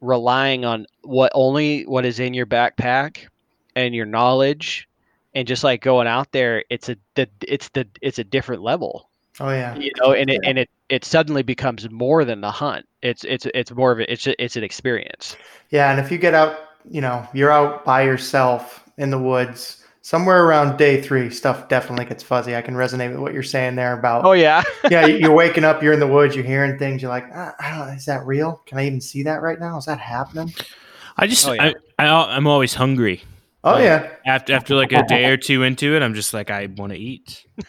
relying on what only what is in your backpack and your knowledge and just like going out there it's a it's the it's a different level Oh yeah. you know and it and it it suddenly becomes more than the hunt it's it's it's more of a, it's a, it's an experience Yeah, and if you get out, you know, you're out by yourself in the woods, somewhere around day three, stuff definitely gets fuzzy. I can resonate with what you're saying there about. oh yeah [laughs] yeah, you- you're [laughs] waking up, you're in the woods, you're hearing things, you're like, ah, I don't know, is that real? Can I even see that right now? Is that happening? I just Oh, yeah. I, I I'm always hungry. Oh Like, yeah. After after like a day or two into it, I'm just like I want to eat. [laughs]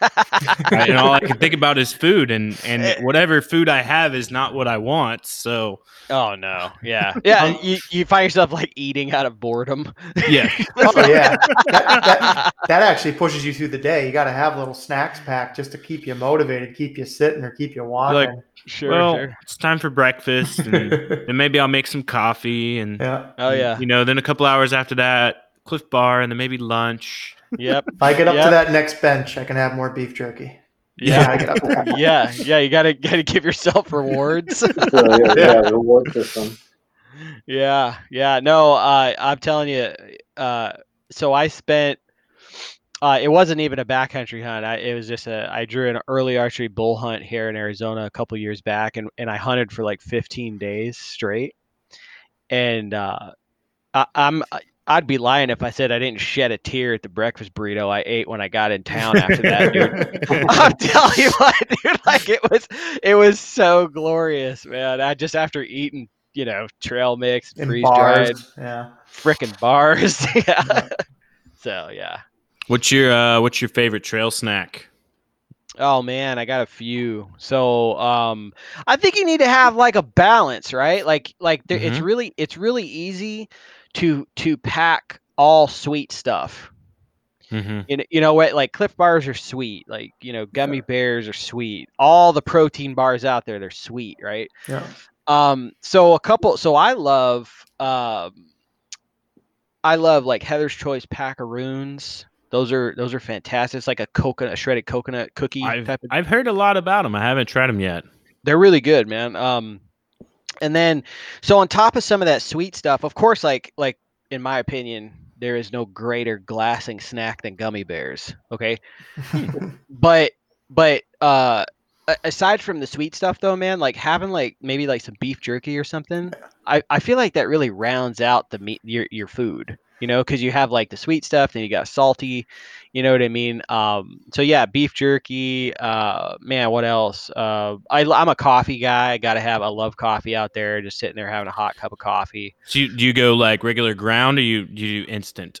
Right? And all I can think about is food, and and eh. whatever food I have is not what I want. So Oh no, yeah, [laughs] yeah. Um, you, you find yourself like eating out of boredom. yeah, [laughs] Oh yeah. That, that, that actually pushes you through the day. You got to have little snacks packed just to keep you motivated, keep you sitting, or keep you walking. sure, well, sure. it's time for breakfast, and then maybe I'll make some coffee, and yeah. Oh yeah, you know, then a couple hours after that, Clif Bar, and then maybe lunch. yep. If I get up Yep. to that next bench, I can have more beef jerky. Yeah. I get up there. [laughs] yeah, yeah. You gotta gotta give yourself rewards. So, [laughs] yeah, yeah, reward system. yeah, yeah. No, uh, I'm telling you. Uh, so I spent. Uh, it wasn't even a backcountry hunt. I, it was just a. I drew an early archery bull hunt here in Arizona a couple years back, and and I hunted for like 15 days straight. And uh, I, I'm I'd be lying if I said I didn't shed a tear at the breakfast burrito I ate when I got in town after that, dude. [laughs] I'm telling you what, [laughs] dude, like it was it was so glorious, man. I just after eating, you know, trail mix, In freeze dried bars. Yeah. frickin' bars. [laughs] yeah. So yeah. What's your uh, what's your favorite trail snack? Oh man, I got a few. So um I think you need to have like a balance, right? Like like there, it's really it's really easy to to pack all sweet stuff. Mm-hmm. You know, you know what? Like Clif bars are sweet. Like you know, gummy bears are sweet. All the protein bars out there, they're sweet, right? Yeah. Um, so a couple. So I love. Um, I love like Heather's Choice packaroons. Those are those are fantastic. It's like a coconut, a shredded coconut cookie I've type of. I've heard a lot about them. I haven't tried them yet. They're really good, man. Um, and then so on top of some of that sweet stuff, of course, like like in my opinion, there is no greater glassing snack than gummy bears. Okay, [laughs] but but uh aside from the sweet stuff though man like having like maybe like some beef jerky or something i, I feel like that really rounds out the meat your, your food you know because you have like the sweet stuff then you got salty you know what i mean um so yeah beef jerky uh man what else uh I, i'm a coffee guy i gotta have i love coffee out there just sitting there having a hot cup of coffee So you, do you go like regular ground or you do you do instant?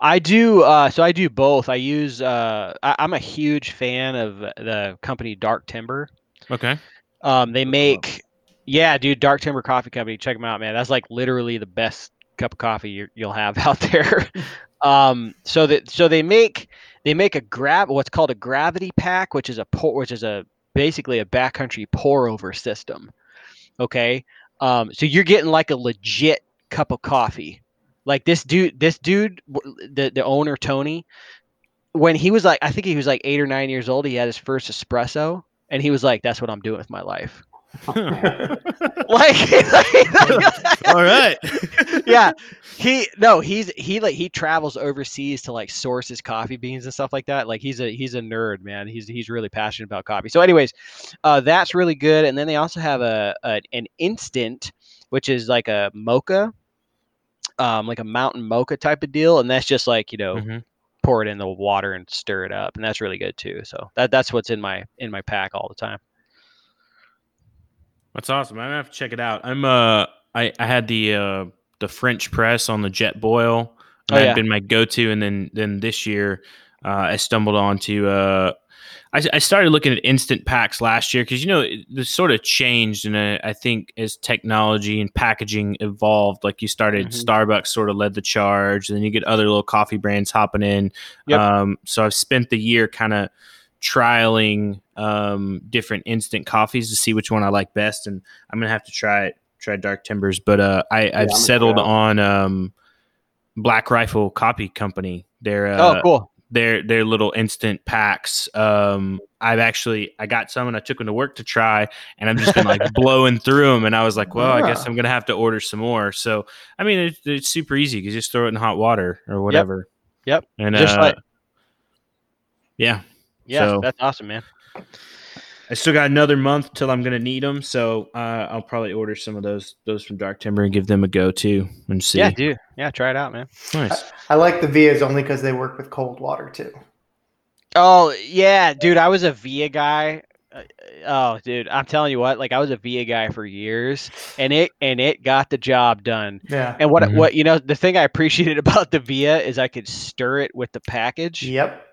I do. Uh, so I do both. I use. Uh, I, I'm a huge fan of the company Dark Timber. Okay. Um, they make. Yeah, dude, Dark Timber Coffee Company. Check them out, man. That's like literally the best cup of coffee you, you'll have [laughs] out there. um, so that so they make they make a grab what's called a gravity pack, which is a pour, which is a basically a backcountry pour over system. Okay. Um, so you're getting like a legit cup of coffee. Like this dude, this dude, the the owner Tony, when he was like, I think he was like eight or nine years old, he had his first espresso, and he was like, "That's what I'm doing with my life." [laughs] Like, [laughs] [laughs] All right. yeah, he no, he's he like he travels overseas to like source his coffee beans and stuff like that. Like he's a he's a nerd, man. He's he's really passionate about coffee. So, anyways, uh, that's really good. And then they also have a, a an instant, which is like a mocha, um, like a mountain mocha type of deal, and that's just like you know Mhm. pour it in the water and stir it up, and that's really good too. So that that's what's in my in my pack all the time. That's awesome. I'm gonna have to check it out. I'm uh I, I had the uh the French press on the Jetboil. And Oh, that yeah. had been my go to and then then this year uh I stumbled onto uh I, I started looking at instant packs last year because you know it, this sort of changed and uh, I think as technology and packaging evolved like you started Mhm. Starbucks sort of led the charge and then you get other little coffee brands hopping in Yep. um so I've spent the year kind of trialing um, different instant coffees to see which one I like best, and I'm gonna have to try it, try Dark Timbers. But uh, I, I've settled on um, Black Rifle Coffee Company. They're oh, uh, cool. their their little instant packs. Um, I've actually I got some and I took them to work to try, and I'm just been like [laughs] blowing through them. And I was like, well, I guess. I'm gonna have to order some more. So I mean, it's, it's super easy. You just throw it in hot water or whatever. Yep. And Just uh, like- yeah, Yeah, so- that's awesome, man. I still got another month till I'm gonna need them, so uh, I'll probably order some of those those from Dark Timber and give them a go too and see. Yeah, dude. Yeah, try it out, man. nice. I like the Vias only because they work with cold water too. Oh yeah, dude. I was a Via guy oh, dude, I'm telling you what, like I was a VIA guy for years, and it and it got the job done. Yeah. And what Mhm. what you know, the thing I appreciated [laughs] about the VIA is I could stir it with the package. Yep.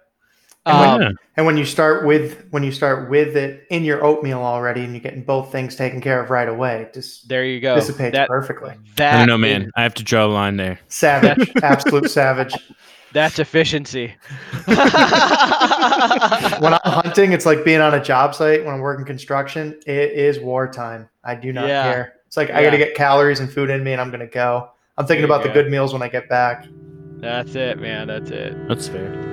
Oh, Um, yeah. And when you start with when you start with it in your oatmeal already, and you're getting both things taken care of right away, just There you go. dissipates That perfectly. that I don't know, is- man. I have to draw a line there. Savage, [laughs] absolute savage. that's efficiency. [laughs] When I'm hunting, it's like being on a job site. When I'm working construction, it is wartime. I do not Yeah. care. It's like I got to get calories and food in me, and I'm gonna go. I'm thinking There you about the good meals when I get back. That's it, man. That's it. That's fair.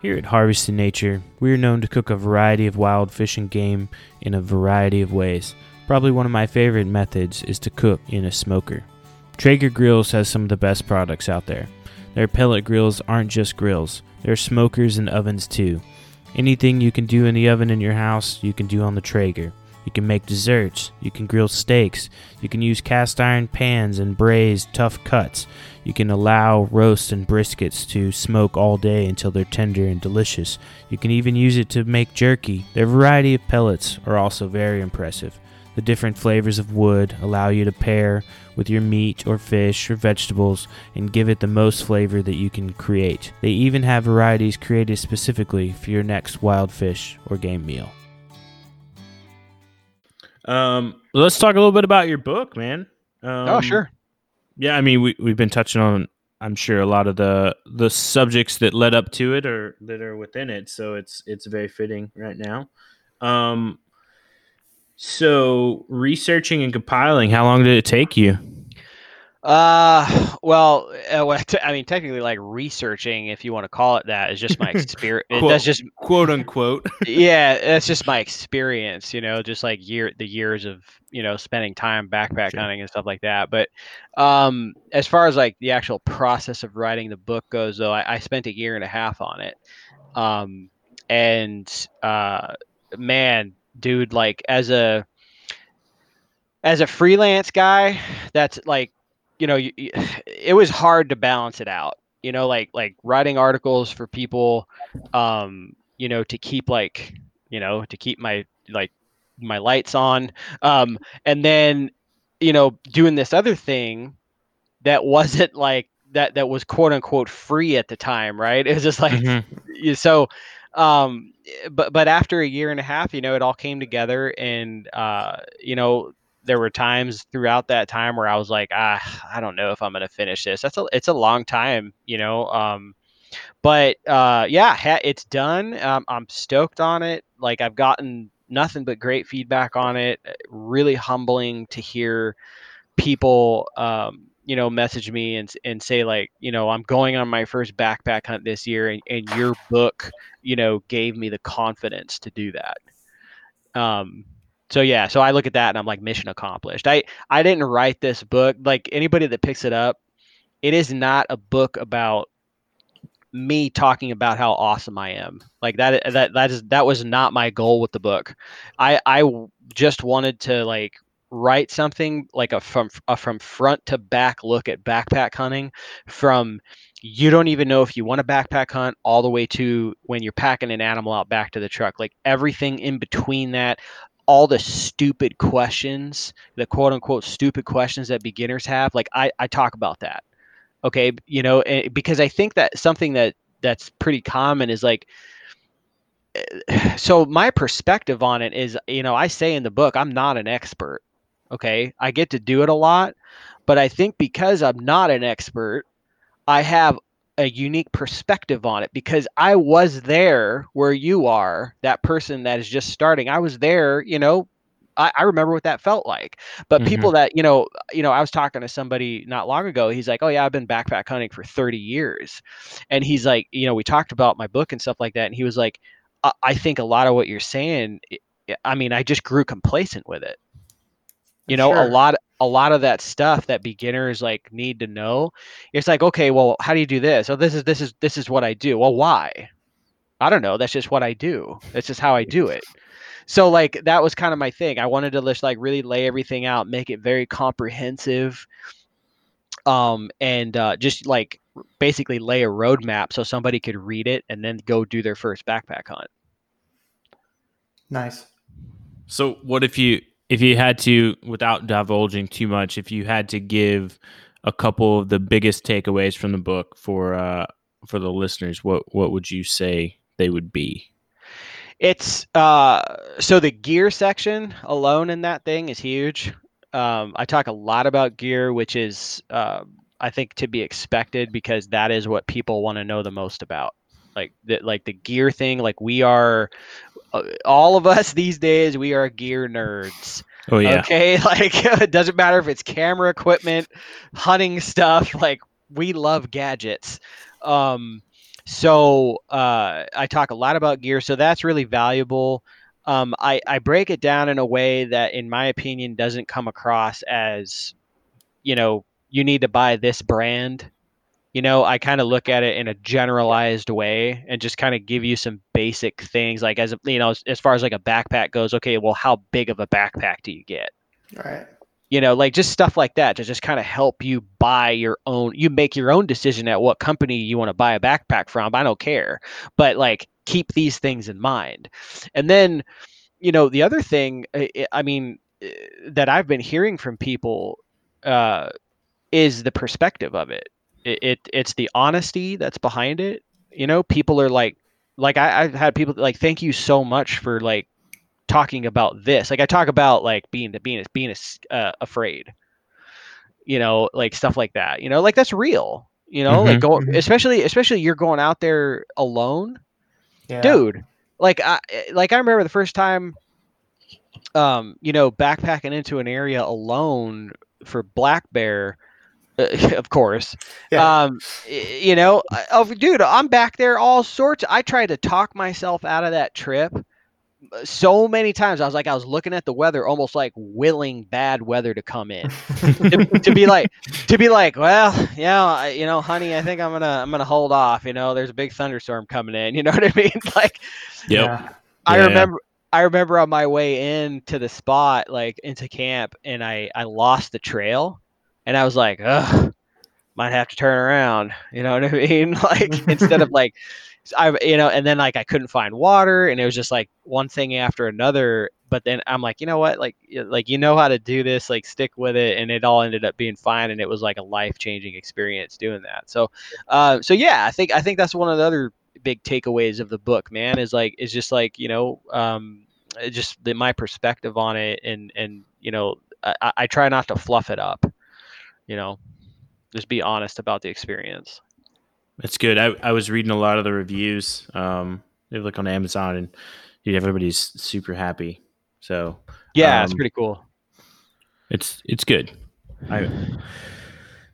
Here at Harvesting Nature, we are known to cook a variety of wild fish and game in a variety of ways. Probably one of my favorite methods is to cook in a smoker. Traeger Grills has some of the best products out there. Their pellet grills aren't just grills, they're smokers and ovens too. Anything you can do in the oven in your house, you can do on the Traeger. You can make desserts, you can grill steaks, you can use cast iron pans and braise tough cuts. You can allow roasts and briskets to smoke all day until they're tender and delicious. You can even use it to make jerky. Their variety of pellets are also very impressive. The different flavors of wood allow you to pair with your meat or fish or vegetables and give it the most flavor that you can create. They even have varieties created specifically for your next wild fish or game meal. Um, let's talk a little bit about your book, man. Um, oh, sure. Yeah, I mean, we we've been touching on, I'm sure, a lot of the the subjects that led up to it or that are within it. So it's it's very fitting right now. Um, so researching and compiling, how long did it take you? Uh, [sighs] well, uh, well, I mean, technically, like researching, if you want to call it that, is just my [laughs] experience. That's just Quote unquote. [laughs] yeah, that's just my experience, you know, just like year the years of you know spending time backpack Sure. hunting and stuff like that. But um, as far as like the actual process of writing the book goes, though, I, I spent a year and a half on it. Um, and uh, man, dude, like as a as a freelance guy, that's like, you know, you, [sighs] it was hard to balance it out. You know, like like writing articles for people, um, you know, to keep like, you know, to keep my like my lights on, um, and then, you know, doing this other thing that wasn't like that that was quote unquote free at the time, right? [laughs] It was just like Mhm. yeah, so um but but after a year and a half you know it all came together and uh you know there were times throughout that time where i was like ah i don't know if i'm going to finish this. That's a it's a long time you know um but uh yeah ha- it's done. Um, i'm stoked on it. Like i've gotten nothing but great feedback on it. Really humbling to hear people um you know message me and and say like you know I'm going on my first backpack hunt this year and, and your book you know gave me the confidence to do that. Um so yeah so I look at that and I'm like mission accomplished I I didn't write this book like anybody that picks it up it is not a book about me talking about how awesome I am. Like that that that is that was not my goal with the book. I I just wanted to like write something like a from a from front to back look at backpack hunting from you don't even know if you want to backpack hunt all the way to when you're packing an animal out back to the truck. Like everything in between that all the stupid questions, the quote unquote stupid questions that beginners have, like I, I talk about that. Okay you know eh, because i think that something that that's pretty common is like eh, so my perspective on it is you know i say in the book i'm not an expert okay? I get to do it a lot but i think because i'm not an expert i have a unique perspective on it because i was there where you are that person that is just starting i was there you know I, I remember what that felt like. But Mhm. people that you know, you know, I was talking to somebody not long ago. He's like, "Oh yeah, I've been backpack hunting for 30 years," and he's like, you know, we talked about my book and stuff like that, and he was like, I, I think a lot of what you're saying, I mean, I just grew complacent with it. You know, a lot a lot of that stuff that beginners like need to know. It's like, okay, well, how do you do this? Oh, this is this is this is what I do. Well, why? I don't know. That's just what I do. That's just how I do it. [laughs] So like that was kind of my thing. I wanted to just like really lay everything out, make it very comprehensive, um, and uh, just like basically lay a roadmap so somebody could read it and then go do their first backpack hunt. Nice. So what if you if you had to without divulging too much, if you had to give a couple of the biggest takeaways from the book for uh for the listeners, what what would you say they would be? It's uh so the gear section alone in that thing is huge. Um, I talk a lot about gear, which is uh, I think to be expected because that is what people want to know the most about. Like the like the gear thing. Like we are all of us these days. We are gear nerds. Oh yeah. Okay, [laughs] like [laughs] it doesn't matter if it's camera equipment, hunting stuff. [laughs] Like we love gadgets. Um, so uh, I talk a lot about gear, so that's really valuable. Um, I I break it down in a way that, in my opinion, doesn't come across as, you know, you need to buy this brand. You know, I kind of look at it in a generalized way and just kind of give you some basic things, like as you know, as, as far as like a backpack goes. Okay, well, how big of a backpack do you get? All right. you know like just stuff like that to just kind of help you buy your own you make your own decision at what company you want to buy a backpack from i don't care but like keep these things in mind and then you know the other thing i, I mean eh, that i've been hearing from people uh, is the perspective of it. It it it's the honesty that's behind it you know people are like like I, i've had people like thank you so much for like talking about this. Like I talk about like being the being being uh, afraid, you know, like stuff like that. You know, like that's real. You know, like Mhm. go Mhm. especially especially you're going out there alone, Yeah. dude. Like I like I remember the first time, um, you know, backpacking into an area alone for black bear. [laughs] Of course, Yeah. um, you know, oh, dude, I'm back there all sorts. I tried to talk myself out of that trip uh, so many times. I was like, I was looking at the weather, almost like willing bad weather to come in, to, [laughs] to be like, to be like, well, yeah, I, you know, honey, I think I'm gonna, I'm gonna hold off. You know, there's a big thunderstorm coming in. [laughs] You know what I mean? Like, Yep. Yeah. I Yeah. remember. I remember on my way in to the spot, like into camp, and I I lost the trail, and I was like, ugh, might have to turn around. You know what I [laughs] mean? Like instead of like, I you know, and then like I couldn't find water, and it was just like one thing after another. But then I'm like, you know what? Like like you know how to do this. Like stick with it, and it all ended up being fine, and it was like a life changing experience doing that. So, uh, so yeah, I think I think that's one of the other big takeaways of the book, man. Is like is just like you know, um, just the, my perspective on it, and and you know, I, I- I try not to fluff it up. You know, just be honest about the experience. It's good. I, I was reading a lot of the reviews. Um, they look on Amazon, and dude, everybody's super happy. So Yeah, it's Um, pretty cool. it's it's good. I,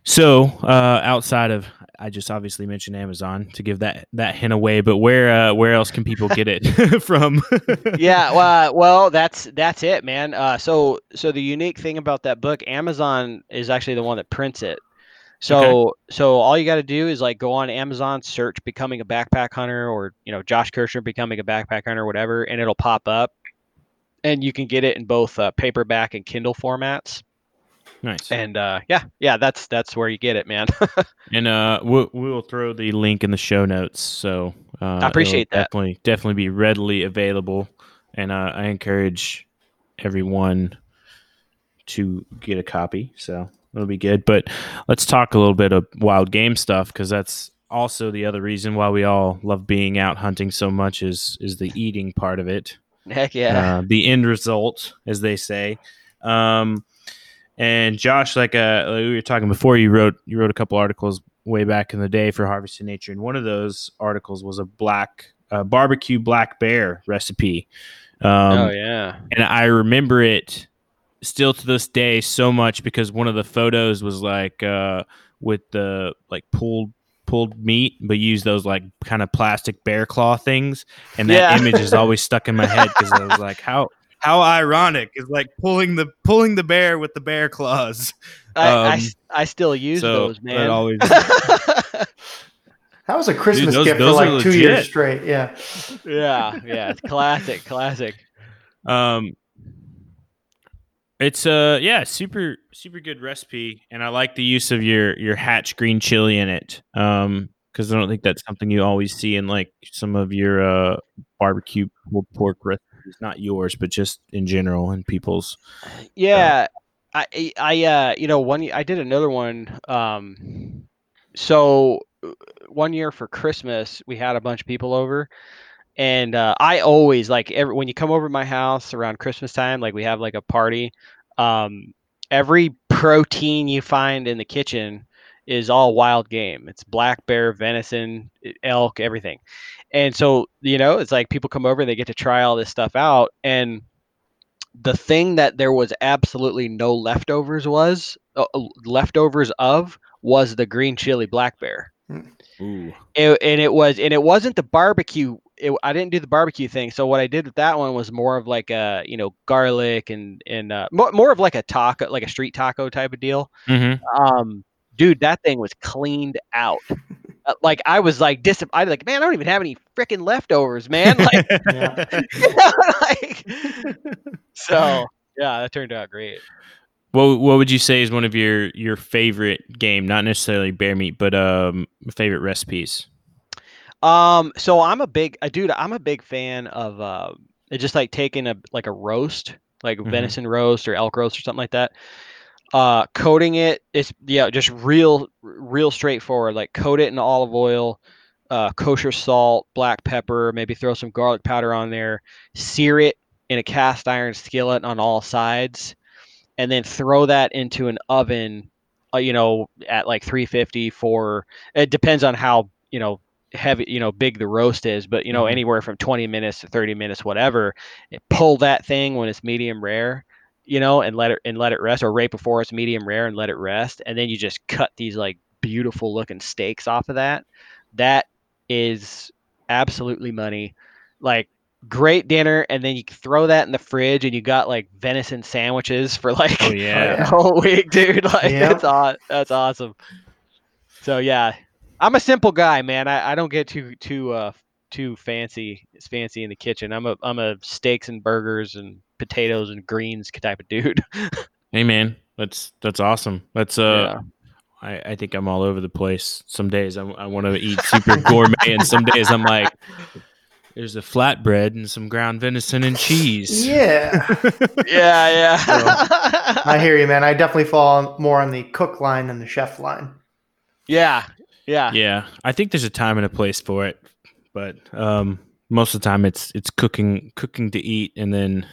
so uh, outside of, I just obviously mentioned Amazon to give that that hint away. But where uh, where else can people get it [laughs] from? [laughs] yeah well, well that's that's it man uh, so so the unique thing about that book amazon is actually the one that prints it so so all you got to do is like go on amazon search becoming a backpack hunter or you know josh kirchner becoming a backpack hunter whatever and it'll pop up and you can get it in both uh, paperback and kindle formats nice. and uh, yeah yeah that's that's where you get it man [laughs] And uh, we'll, we'll throw the link in the show notes. So uh, I appreciate that. Definitely, definitely be readily available. And uh, I encourage everyone to get a copy. So it'll be good. But let's talk a little bit of wild game stuff because that's also the other reason why we all love being out hunting so much is is the eating part of it heck yeah uh, the end result, as they say. Um, and Josh, like, uh, like we were talking before, you wrote you wrote a couple articles way back in the day for Harvesting Nature, and one of those articles was a black uh, barbecue black bear recipe. Um, oh yeah and I remember it still to this day so much because one of the photos was like uh, with the like pulled pulled meat, but use those like kind of plastic bear claw things, and that Yeah. image is always stuck in my head [laughs] because I was like, how how ironic is like pulling the pulling the bear with the bear claws. I, I Um, s- I still use so those, that man. always- [laughs] That was a Christmas those- gift for those are like two years straight. Yeah. yeah, yeah, it's classic, classic. Um, it's uh yeah, super super good recipe, and I like the use of your your hatch green chili in it. Um, because I don't think that's something you always see in like some of your uh barbecue pulled pork recipes. Not yours, but just in general in people's. Yeah, I I I, uh you know one I did another one. Um, so uh, one year for Christmas we had a bunch of people over, and uh, I always like every when you come over to my house around Christmas time, like we have like a party. Um, every protein you find in the kitchen is all wild game. It's black bear, venison, elk, everything. And so, you know, it's like people come over, and they get to try all this stuff out. And the thing that there was absolutely no leftovers was uh, uh, leftovers of was the green chili black bear. Ooh. It, and it was and it wasn't the barbecue it, i didn't do the barbecue thing so what i did with that one was more of like a you know garlic and and uh, more, more of like a taco like a street taco type of deal Mm-hmm. um dude that thing was cleaned out Uh, like i was like dis i was like man i don't even have any freaking leftovers man [laughs] like, Yeah. [laughs] like so yeah that turned out great What what would you say is one of your your favorite game? Not necessarily bear meat, but um favorite recipes. Um, so I'm a big, uh, dude. I'm a big fan of uh, just like taking a like a roast, like Mhm. venison roast or elk roast or something like that. Uh, coating it, it's yeah, just real, real straightforward. Like coat it in olive oil, uh, kosher salt, black pepper, maybe throw some garlic powder on there. Sear it in a cast iron skillet on all sides, and then throw that into an oven. Uh, you know, at like 350 for. It depends on how you know heavy you know big the roast is but you know Mhm. anywhere from 20 minutes to 30 minutes whatever pull that thing when it's medium rare you know and let it and let it rest or right before it's medium rare and let it rest and then you just cut these like beautiful looking steaks off of that that is absolutely money like great dinner and then you throw that in the fridge and you got like venison sandwiches for like Oh yeah. [laughs] a whole week dude [laughs] like Yeah. that's aw- that's awesome so yeah I'm a simple guy, man. I, I don't get too too uh too fancy fancy in the kitchen. I'm a I'm a steaks and burgers and potatoes and greens type of dude. [laughs] Hey man, that's that's awesome. That's uh Yeah. I, I think I'm all over the place. Some days I'm, i want to eat super gourmet, and some days I'm like, there's a flatbread and some ground venison and cheese. Yeah. yeah, yeah. [laughs] I hear you, man. I definitely fall more on the cook line than the chef line. yeah, yeah, Yeah, I think there's a time and a place for it, but um, most of the time it's it's cooking cooking to eat, and then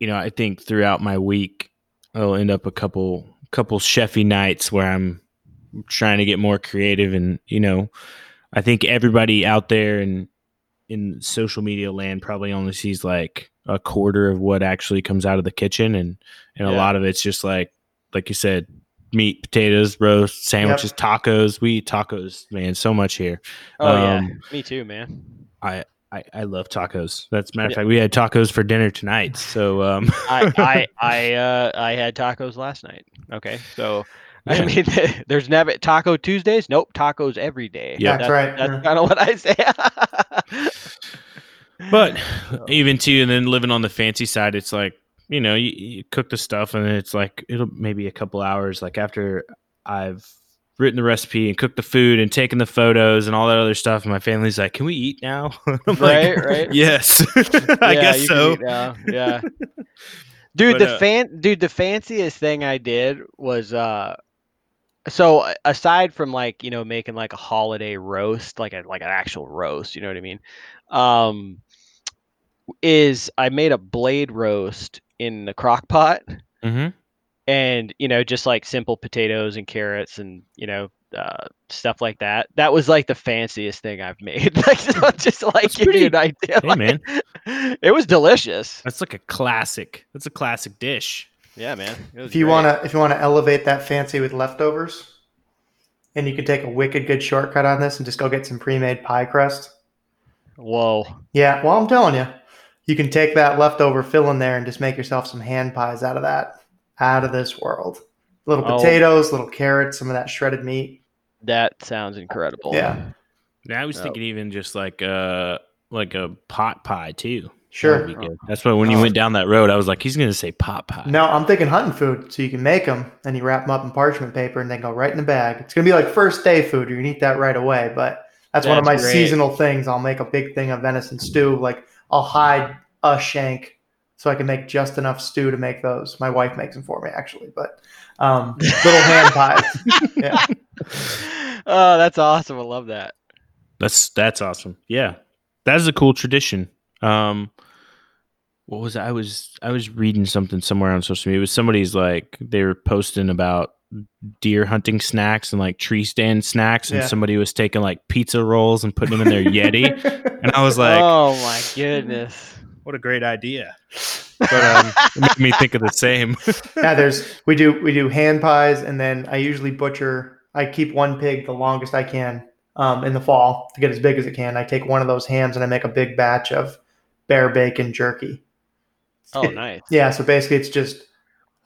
you know I think throughout my week I'll end up a couple couple chefy nights where I'm trying to get more creative, and you know I think everybody out there in in social media land probably only sees like a quarter of what actually comes out of the kitchen, and and a lot of it's just like like you said meat, potatoes, roast, sandwiches, tacos. We eat tacos, man, so much here. Oh yeah, Um, me too, man. I, I, I love tacos. That's a matter of Yeah. fact, we had tacos for dinner tonight. So um, [laughs] I I I uh I had tacos last night. Okay, so. I mean, [laughs] there's never Taco Tuesdays. Nope, tacos every day. Yeah. That's right, That's yeah. kind of what I say. [laughs] but even too, and then living on the fancy side, it's like you know you, you cook the stuff, and it's like it'll maybe a couple hours. Like after I've written the recipe and cooked the food and taken the photos and all that other stuff, and my family's like, "Can we eat now?" [laughs] Right, like, right. Yes, [laughs] I guess so. Yeah. [laughs] Dude, But, the uh, fan dude, the fanciest thing I did was uh so aside from like, you know, making like a holiday roast, like a like an actual roast, you know what I mean? Um is I made a blade roast in the crock pot hmm and you know just like simple potatoes and carrots and you know uh, stuff like that that was like the fanciest thing i've made [laughs] like so [laughs] just like That's give you an pretty- idea Hey like, man, [laughs] it was delicious that's like a classic. That's a classic dish. yeah man If you great. wanna if you wanna elevate that fancy with leftovers, and you can take a wicked good shortcut on this and just go get some pre-made pie crust. Whoa. Yeah, well, I'm telling you, you can take that leftover fill in there and just make yourself some hand pies out of that. Out of this world. Little Oh. potatoes, little carrots, some of that shredded meat. That sounds incredible. Yeah, Now I was Oh. thinking even just like uh like a pot pie too. Sure. That's why when you Oh. went down that road, I was like, he's gonna say pot pie. No, I'm thinking hunting food. So you can make them and you wrap them up in parchment paper and then go right in the bag. It's going to be like first day food. You're going to eat that right away. But that's, one of my great. seasonal things. I'll make a big thing of venison stew. Like I'll hide a shank so I can make just enough stew to make those. My wife makes them for me actually, but um, little hand pies. [laughs] Yeah. oh, that's awesome. I love that. That's that's awesome. Yeah, that is a cool tradition. Um, what was? I was I was reading something somewhere on social media. It was somebody's like they were posting about deer hunting snacks and like tree stand snacks, and Yeah. somebody was taking like pizza rolls and putting them in their Yeti, [laughs] and I was like, oh my goodness. What a great idea. But um, [laughs] it made me think of the same. [laughs] yeah, there's we do we do hand pies, and then I usually butcher. I keep one pig the longest I can um, in the fall to get as big as it can. I take one of those hams and I make a big batch of bear bacon jerky. Oh, [laughs] nice. Yeah, so basically it's just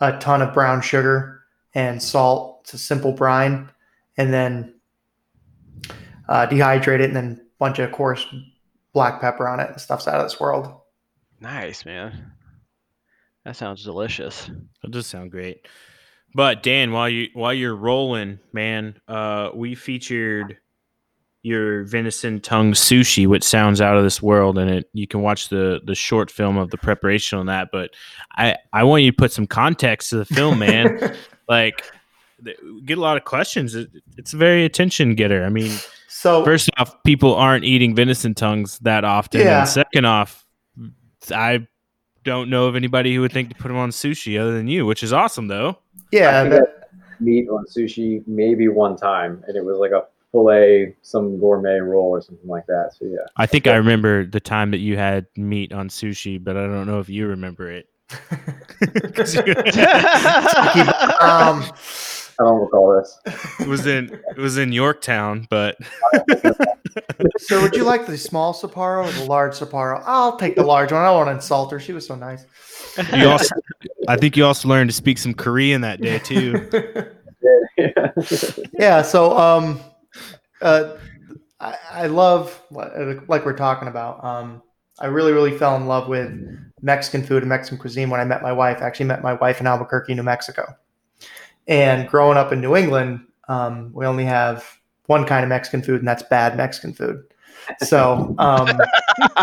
a ton of brown sugar and salt. It's a simple brine, and then uh, dehydrate it, and then a bunch of coarse black pepper on it. And stuff's out of this world. Nice, man. That sounds delicious. That does sound great. But Dan, while you while you're rolling, man, uh, we featured your venison tongue sushi, which sounds out of this world, and it you can watch the the short film of the preparation on that. But I I want you to put some context to the film, man. [laughs] like, th- get a lot of questions. It, it's a very attention getter. I mean, so first off, people aren't eating venison tongues that often, Yeah. and second off, I don't know of anybody who would think to put them on sushi other than you, which is awesome though. yeah, I that- meat on sushi maybe one time, and it was like a fillet, some gourmet roll or something like that. So yeah, I think I remember the time that you had meat on sushi, but I don't know if you remember it. 'Cause [laughs] you- [laughs] um, I don't recall this. it was in it was in Yorktown, but [laughs] [laughs] So would you like the small Sapporo or the large Sapporo? I'll take the large one. I don't want to insult her. She was so nice. you also I think you also learned to speak some Korean that day too. yeah. [laughs] yeah. So um, uh, I, I love like we're talking about. Um, I really really fell in love with Mexican food and Mexican cuisine when I met my wife. I actually met my wife in Albuquerque, New Mexico. And growing up in New England, um, we only have one kind of Mexican food, and that's bad Mexican food. So um,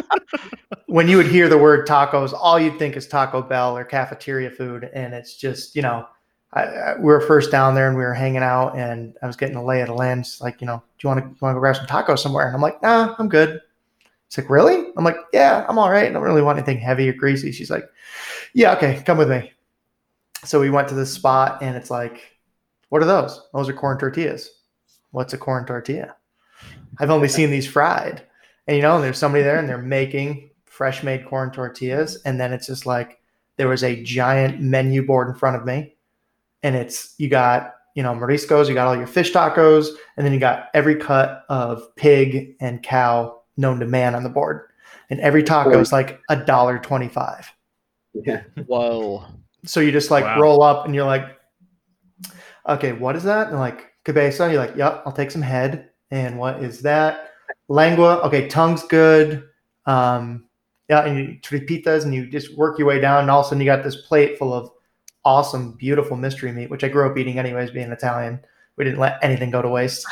[laughs] when you would hear the word tacos, all you'd think is Taco Bell or cafeteria food, and it's just you know, I, I, we were first down there and we were hanging out, and I was getting a lay of the land. She's like, you know, do you want to want to go grab some tacos somewhere? And I'm like, nah, I'm good. It's like, really? I'm like, yeah, I'm all right. I don't really want anything heavy or greasy. She's like, yeah, okay, come with me. So we went to this spot, and it's like, what are those? Those are corn tortillas. What's a corn tortilla? I've only seen these fried. And you know, and there's somebody there and they're making fresh made corn tortillas. And then it's just like there was a giant menu board in front of me. And it's you got, you know, mariscos, you got all your fish tacos, and then you got every cut of pig and cow known to man on the board. And every taco is like a dollar twenty-five. yeah. Whoa. So you just like Wow. roll up and you're like, okay, what is that? And like cabeza, you're like, yep, I'll take some head. And what is that? Lengua, okay, tongue's good. Um, yeah, and you tripitas, and you just work your way down, and all of a sudden you got this plate full of awesome, beautiful mystery meat, which I grew up eating anyways, being Italian. We didn't let anything go to waste.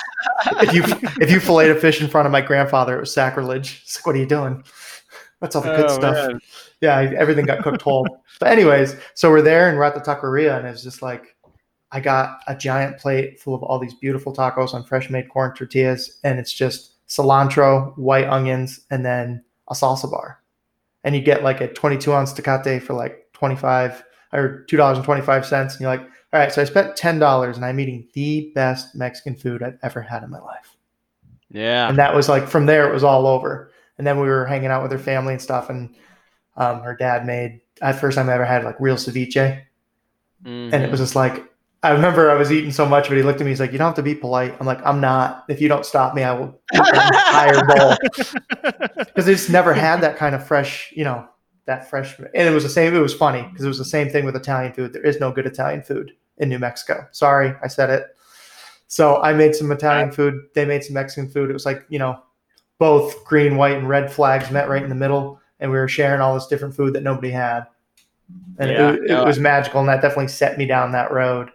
if you [laughs] if you filleted a fish in front of my grandfather, it was sacrilege. [laughs] It's like, what are you doing? That's all the good Oh, stuff man. yeah, everything got cooked whole. But anyways, so we're there and we're at the taqueria, and it's just like I got a giant plate full of all these beautiful tacos on fresh made corn tortillas, and it's just cilantro, white onions, and then a salsa bar. And you get like a 22 ounce tecate for like 25 or two dollars and 25 cents, and you're like, all right, so I spent ten dollars, and I'm eating the best Mexican food I've ever had in my life. Yeah. And that was like from there, it was all over. And then we were hanging out with her family and stuff, and um, her dad made. At first time I ever had like real ceviche, and it was just like I remember I was eating so much, but he looked at me. He's like, "You don't have to be polite." I'm like, "I'm not. If you don't stop me, I will entire [laughs] bowl." Because I just never had that kind of fresh, you know, that fresh. And it was the same. It was funny because it was the same thing with Italian food. There is no good Italian food in New Mexico. Sorry, I said it. So I made some Italian food. They made some Mexican food. It was like you know, both green, white, and red flags met right in the middle, and we were sharing all this different food that nobody had. And Yeah, it, it no, was magical, and that definitely set me down that road.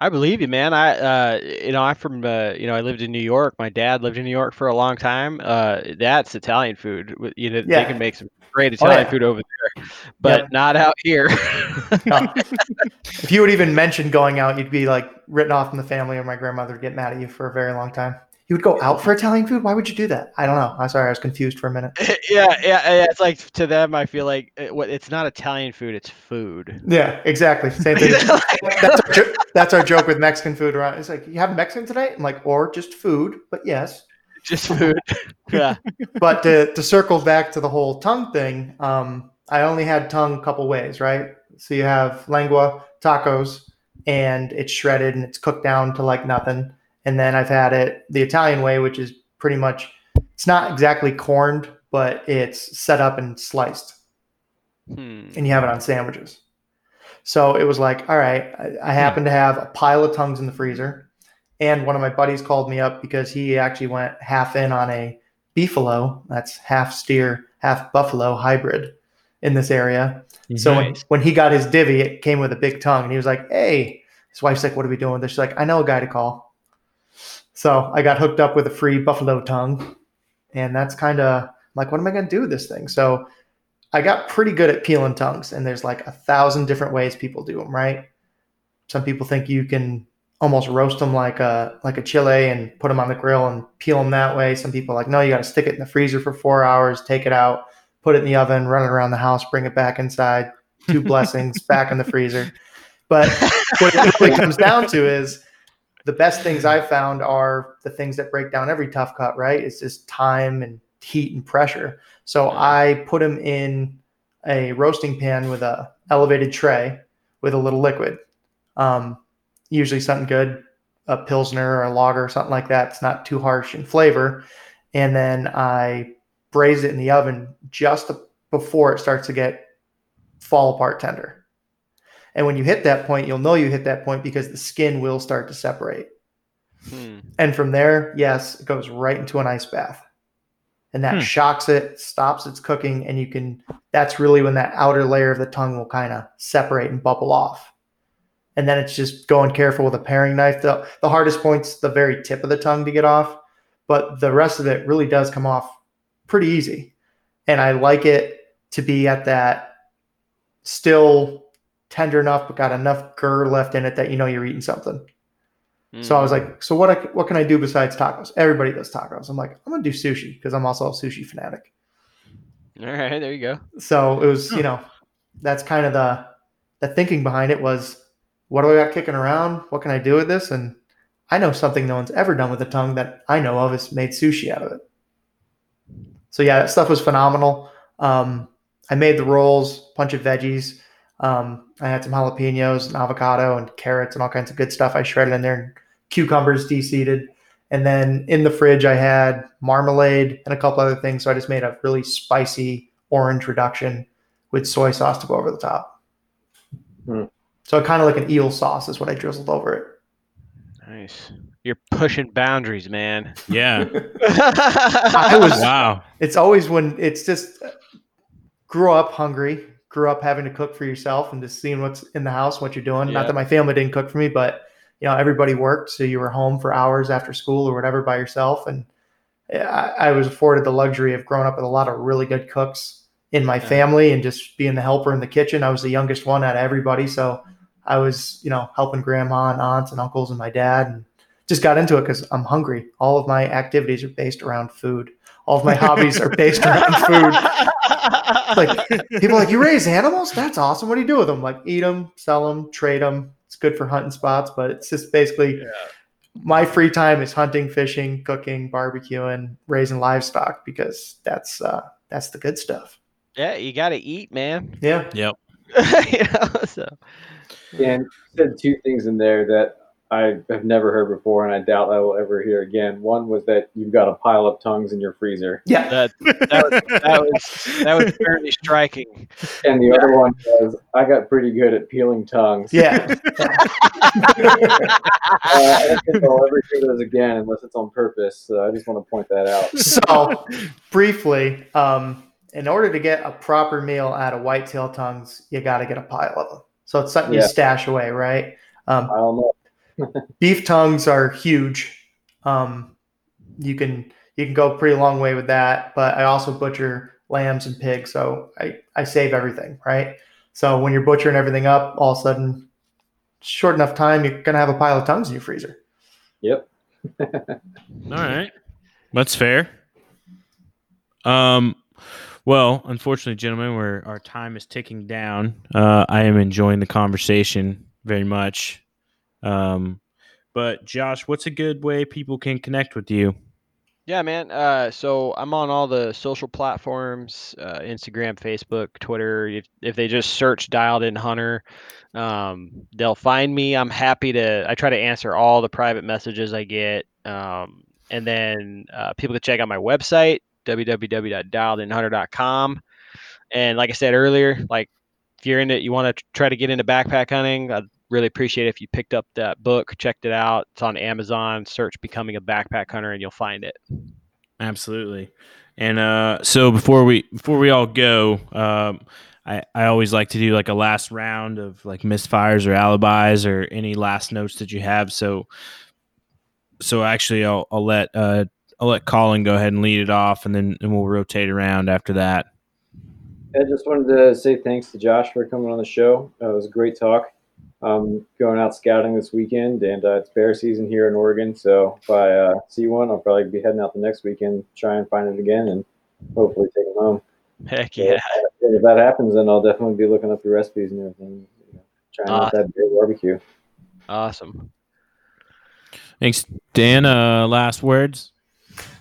I believe you, man. I, uh, you know, I'm from, uh, you know, I lived in New York. My dad lived in New York for a long time. Uh, that's Italian food. You know, Yeah. they can make some great Oh, Italian yeah. food over there, but Yep. not out here. No. if you would even mention going out, you'd be like written off from the family, or my grandmother would get mad at you for a very long time. You would go out for Italian food? Why would you do that? I don't know. I'm sorry, I was confused for a minute. [laughs] yeah, yeah, yeah. It's like to them, I feel like it, it's not Italian food; it's food. Yeah, exactly. Same thing. [laughs] [laughs] that's, our, jo- that's our joke with Mexican food around. It's like you have Mexican tonight, I'm like, or just food, but yes. Just food. yeah. But to, to circle back to the whole tongue thing, um, I only had tongue a couple ways, right? So you have lengua tacos, and it's shredded and it's cooked down to like nothing. And then I've had it the Italian way, which is pretty much it's not exactly corned, but it's set up and sliced Hmm. and you have it on sandwiches. So it was like, all right, I, I happen to have a pile of tongues in the freezer. And one of my buddies called me up because he actually went half in on a beefalo, that's half steer, half buffalo hybrid in this area. So when, when he got his divvy, it came with a big tongue. And he was like, hey, his wife's like, what are we doing with this? She's like, I know a guy to call. So I got hooked up with a free buffalo tongue. And that's kind of like, what am I going to do with this thing? So I got pretty good at peeling tongues, and there's like a thousand different ways people do them, right? Some people think you can almost roast them like a like a chile and put them on the grill and peel them that way. Some people like, no, you got to stick it in the freezer for four hours, take it out, put it in the oven, run it around the house, bring it back inside. Two [laughs] blessings back in the freezer. But what it really comes down to is the best things I've found are the things that break down every tough cut, right? It's just time and heat and pressure. So I put them in a roasting pan with a elevated tray with a little liquid. Um, usually something good, a pilsner or a lager or something like that. It's not too harsh in flavor. And then I braise it in the oven just before it starts to get fall apart tender. And when you hit that point, you'll know you hit that point because the skin will start to separate. Hmm. And from there, yes, it goes right into an ice bath. And that Hmm. shocks it, stops its cooking, and you can that's really when that outer layer of the tongue will kind of separate and bubble off. And then it's just going careful with a paring knife. The, the hardest point's the very tip of the tongue to get off, but the rest of it really does come off pretty easy. And I like it to be at that still tender enough, but got enough gur left in it that you know you're eating something. So I was like, so what? I, what can I do besides tacos? Everybody does tacos. I'm like, I'm gonna do sushi because I'm also a sushi fanatic. All right, there you go. So it was, you know, that's kind of the the thinking behind it was, what do I got kicking around? What can I do with this? And I know something no one's ever done with a tongue that I know of is made sushi out of it. So yeah, that stuff was phenomenal. Um, I made the rolls, bunch of veggies. Um, I had some jalapenos and avocado and carrots and all kinds of good stuff. I shredded in there, cucumbers de-seeded, and then in the fridge I had marmalade and a couple other things. So I just made a really spicy orange reduction with soy sauce to go over the top. Hmm. So kind of like an eel sauce is what I drizzled over it. Nice. You're pushing boundaries, man. Yeah. [laughs] [laughs] I was wow. it's always when it's just uh, grew up hungry, grew up having to cook for yourself and just seeing what's in the house, what you're doing. Not that my family didn't cook for me, but you know, everybody worked, so you were home for hours after school or whatever by yourself. And I, I was afforded the luxury of growing up with a lot of really good cooks in my Yeah. family and just being the helper in the kitchen. I was the youngest one out of everybody, so I was, you know, helping grandma and aunts and uncles and my dad and just got into it because I'm hungry. All of my activities are based around food. All of my hobbies are based around food. [laughs] Like people are like, you raise animals? That's awesome. What do you do with them? Like eat them, sell them, trade them. It's good for hunting spots, but it's just basically my free time is hunting, fishing, cooking, barbecuing, raising livestock because that's uh, that's the good stuff. yeah, you got to eat, man. Yeah. Yep. [laughs] you know, so Dan you said two things in there that I have never heard before, and I doubt I will ever hear again. One was that you've got a pile of tongues in your freezer, Yeah. that that was that was that was very striking. and the other one was I got pretty good at peeling tongues. Yeah. [laughs] Uh, I don't think I'll ever hear those again unless it's on purpose. So I just want to point that out. so briefly, um, in order to get a proper meal out of whitetail tongues, you got to get a pile of them. So it's something Yeah. you stash away, right? Um, I don't know. Beef tongues are huge. Um, you can you can go a pretty long way with that, but I also butcher lambs and pigs, so I I save everything, right? So when you're butchering everything up, all of a sudden, short enough time, you're gonna have a pile of tongues in your freezer. Yep. [laughs] All right. That's fair. Um well, unfortunately, gentlemen, we're, our time is ticking down. Uh, I am enjoying the conversation very much. Um, but Josh, what's a good way people can connect with you? Yeah, man. Uh, so I'm on all the social platforms: uh, Instagram, Facebook, Twitter. If, if they just search "Dialed In Hunter," um, they'll find me. I'm happy to. I try to answer all the private messages I get. Um, and then uh, people can check out my website www.dialedinhunter.com. And like I said earlier, like if you're in it, you want to try to get into backpack hunting. I'd really appreciate it if you picked up that book, checked it out. It's on Amazon. Search "Becoming a Backpack Hunter" and you'll find it. Absolutely. And uh, so before we before we all go, um, I I always like to do like a last round of like misfires or alibis or any last notes that you have. So so actually, I'll I'll let uh, I'll let Colin go ahead and lead it off, and then and we'll rotate around after that. I just wanted to say thanks to Josh for coming on the show. Uh, it was a great talk. Um, going out scouting this weekend, and uh, it's bear season here in Oregon. So if I uh, see one, I'll probably be heading out the next weekend, try and find it again, and hopefully take them home. Heck So, yeah. If that happens, then I'll definitely be looking up the recipes and everything. You know, trying out that bear barbecue. Awesome. Thanks, Dan. Uh, last words.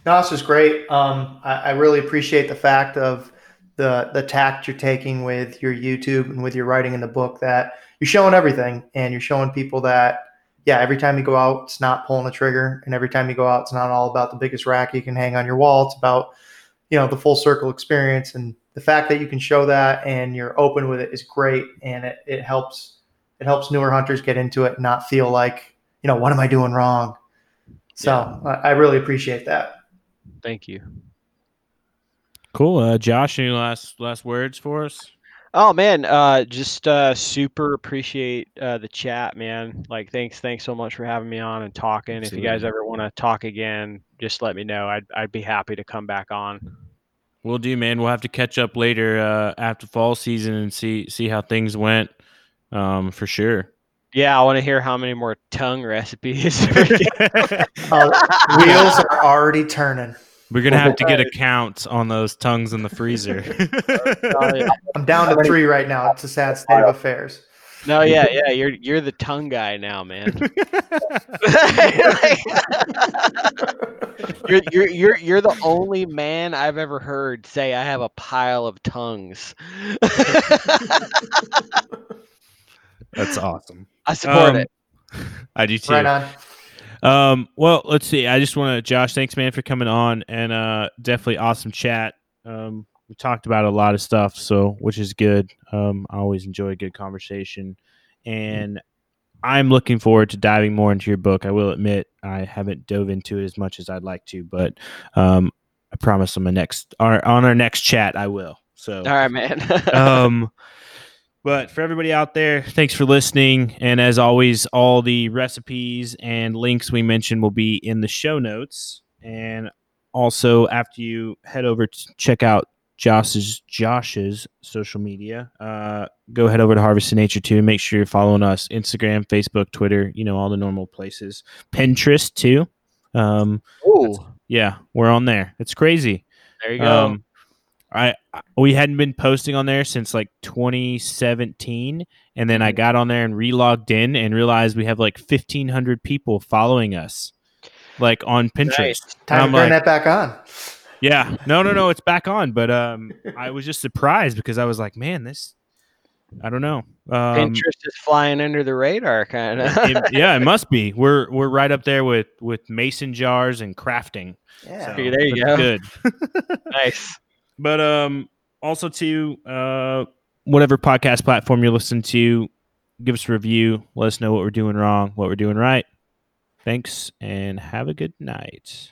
No, this is great. Um, I, I really appreciate the fact of the the tact you're taking with your YouTube and with your writing in the book that you're showing everything and you're showing people that yeah, every time you go out, it's not pulling a trigger, and every time you go out, it's not all about the biggest rack you can hang on your wall. It's about you know the full circle experience, and the fact that you can show that and you're open with it is great, and it, it helps it helps newer hunters get into it and not feel like you know what am I doing wrong. So I, I really appreciate that. Thank you. Cool. Uh, Josh, any last last words for us? Oh man, uh, just uh, super appreciate uh, the chat, man. Like, thanks, thanks so much for having me on and talking. If you guys ever want to talk again, just let me know. I'd I'd be happy to come back on. We'll do, man. We'll have to catch up later uh, after fall season and see see how things went. Um, for sure. Yeah, I want to hear how many more tongue recipes. [laughs] [laughs] Uh, wheels are already turning. We're gonna have to get a count on those tongues in the freezer. [laughs] [laughs] I'm down to three right now. It's a sad state of affairs. No, yeah, yeah. You're you're the tongue guy now, man. [laughs] you're, you're you're you're the only man I've ever heard say I have a pile of tongues. That's awesome. I support Um, it. I do too. Right on. Um, well, let's see. I just want to, Josh, thanks, man, for coming on, and uh, definitely awesome chat. Um, we talked about a lot of stuff, so which is good. Um, I always enjoy a good conversation, and I'm looking forward to diving more into your book. I will admit I haven't dove into it as much as I'd like to, but um, I promise on my next, our, on our next chat, I will. So, All right, man. [laughs] um, but for everybody out there, thanks for listening. And as always, all the recipes and links we mentioned will be in the show notes. And also, after you head over to check out Josh's Josh's social media, uh, go head over to Harvesting Nature too. Make sure you're following us: Instagram, Facebook, Twitter. You know all the normal places. Pinterest too. Um, yeah, we're on there. It's crazy. there you go. Um, I I- we hadn't been posting on there since like 2017, and then I Mm-hmm. got on there and relogged in and realized we have like 1,500 people following us, like on Pinterest. Nice. Time I'm to turn like, that back on. yeah, no, no, no, [laughs] it's back on. But um, [laughs] I was just surprised because I was like, man, this I don't know. Um, Pinterest is flying under the radar, kind of. [laughs] yeah, it must be. We're we're right up there with with mason jars and crafting. Yeah. So there you go. Good. nice. But um, also to uh, whatever podcast platform you're listening to, give us a review. Let us know what we're doing wrong, what we're doing right. Thanks, and have a good night.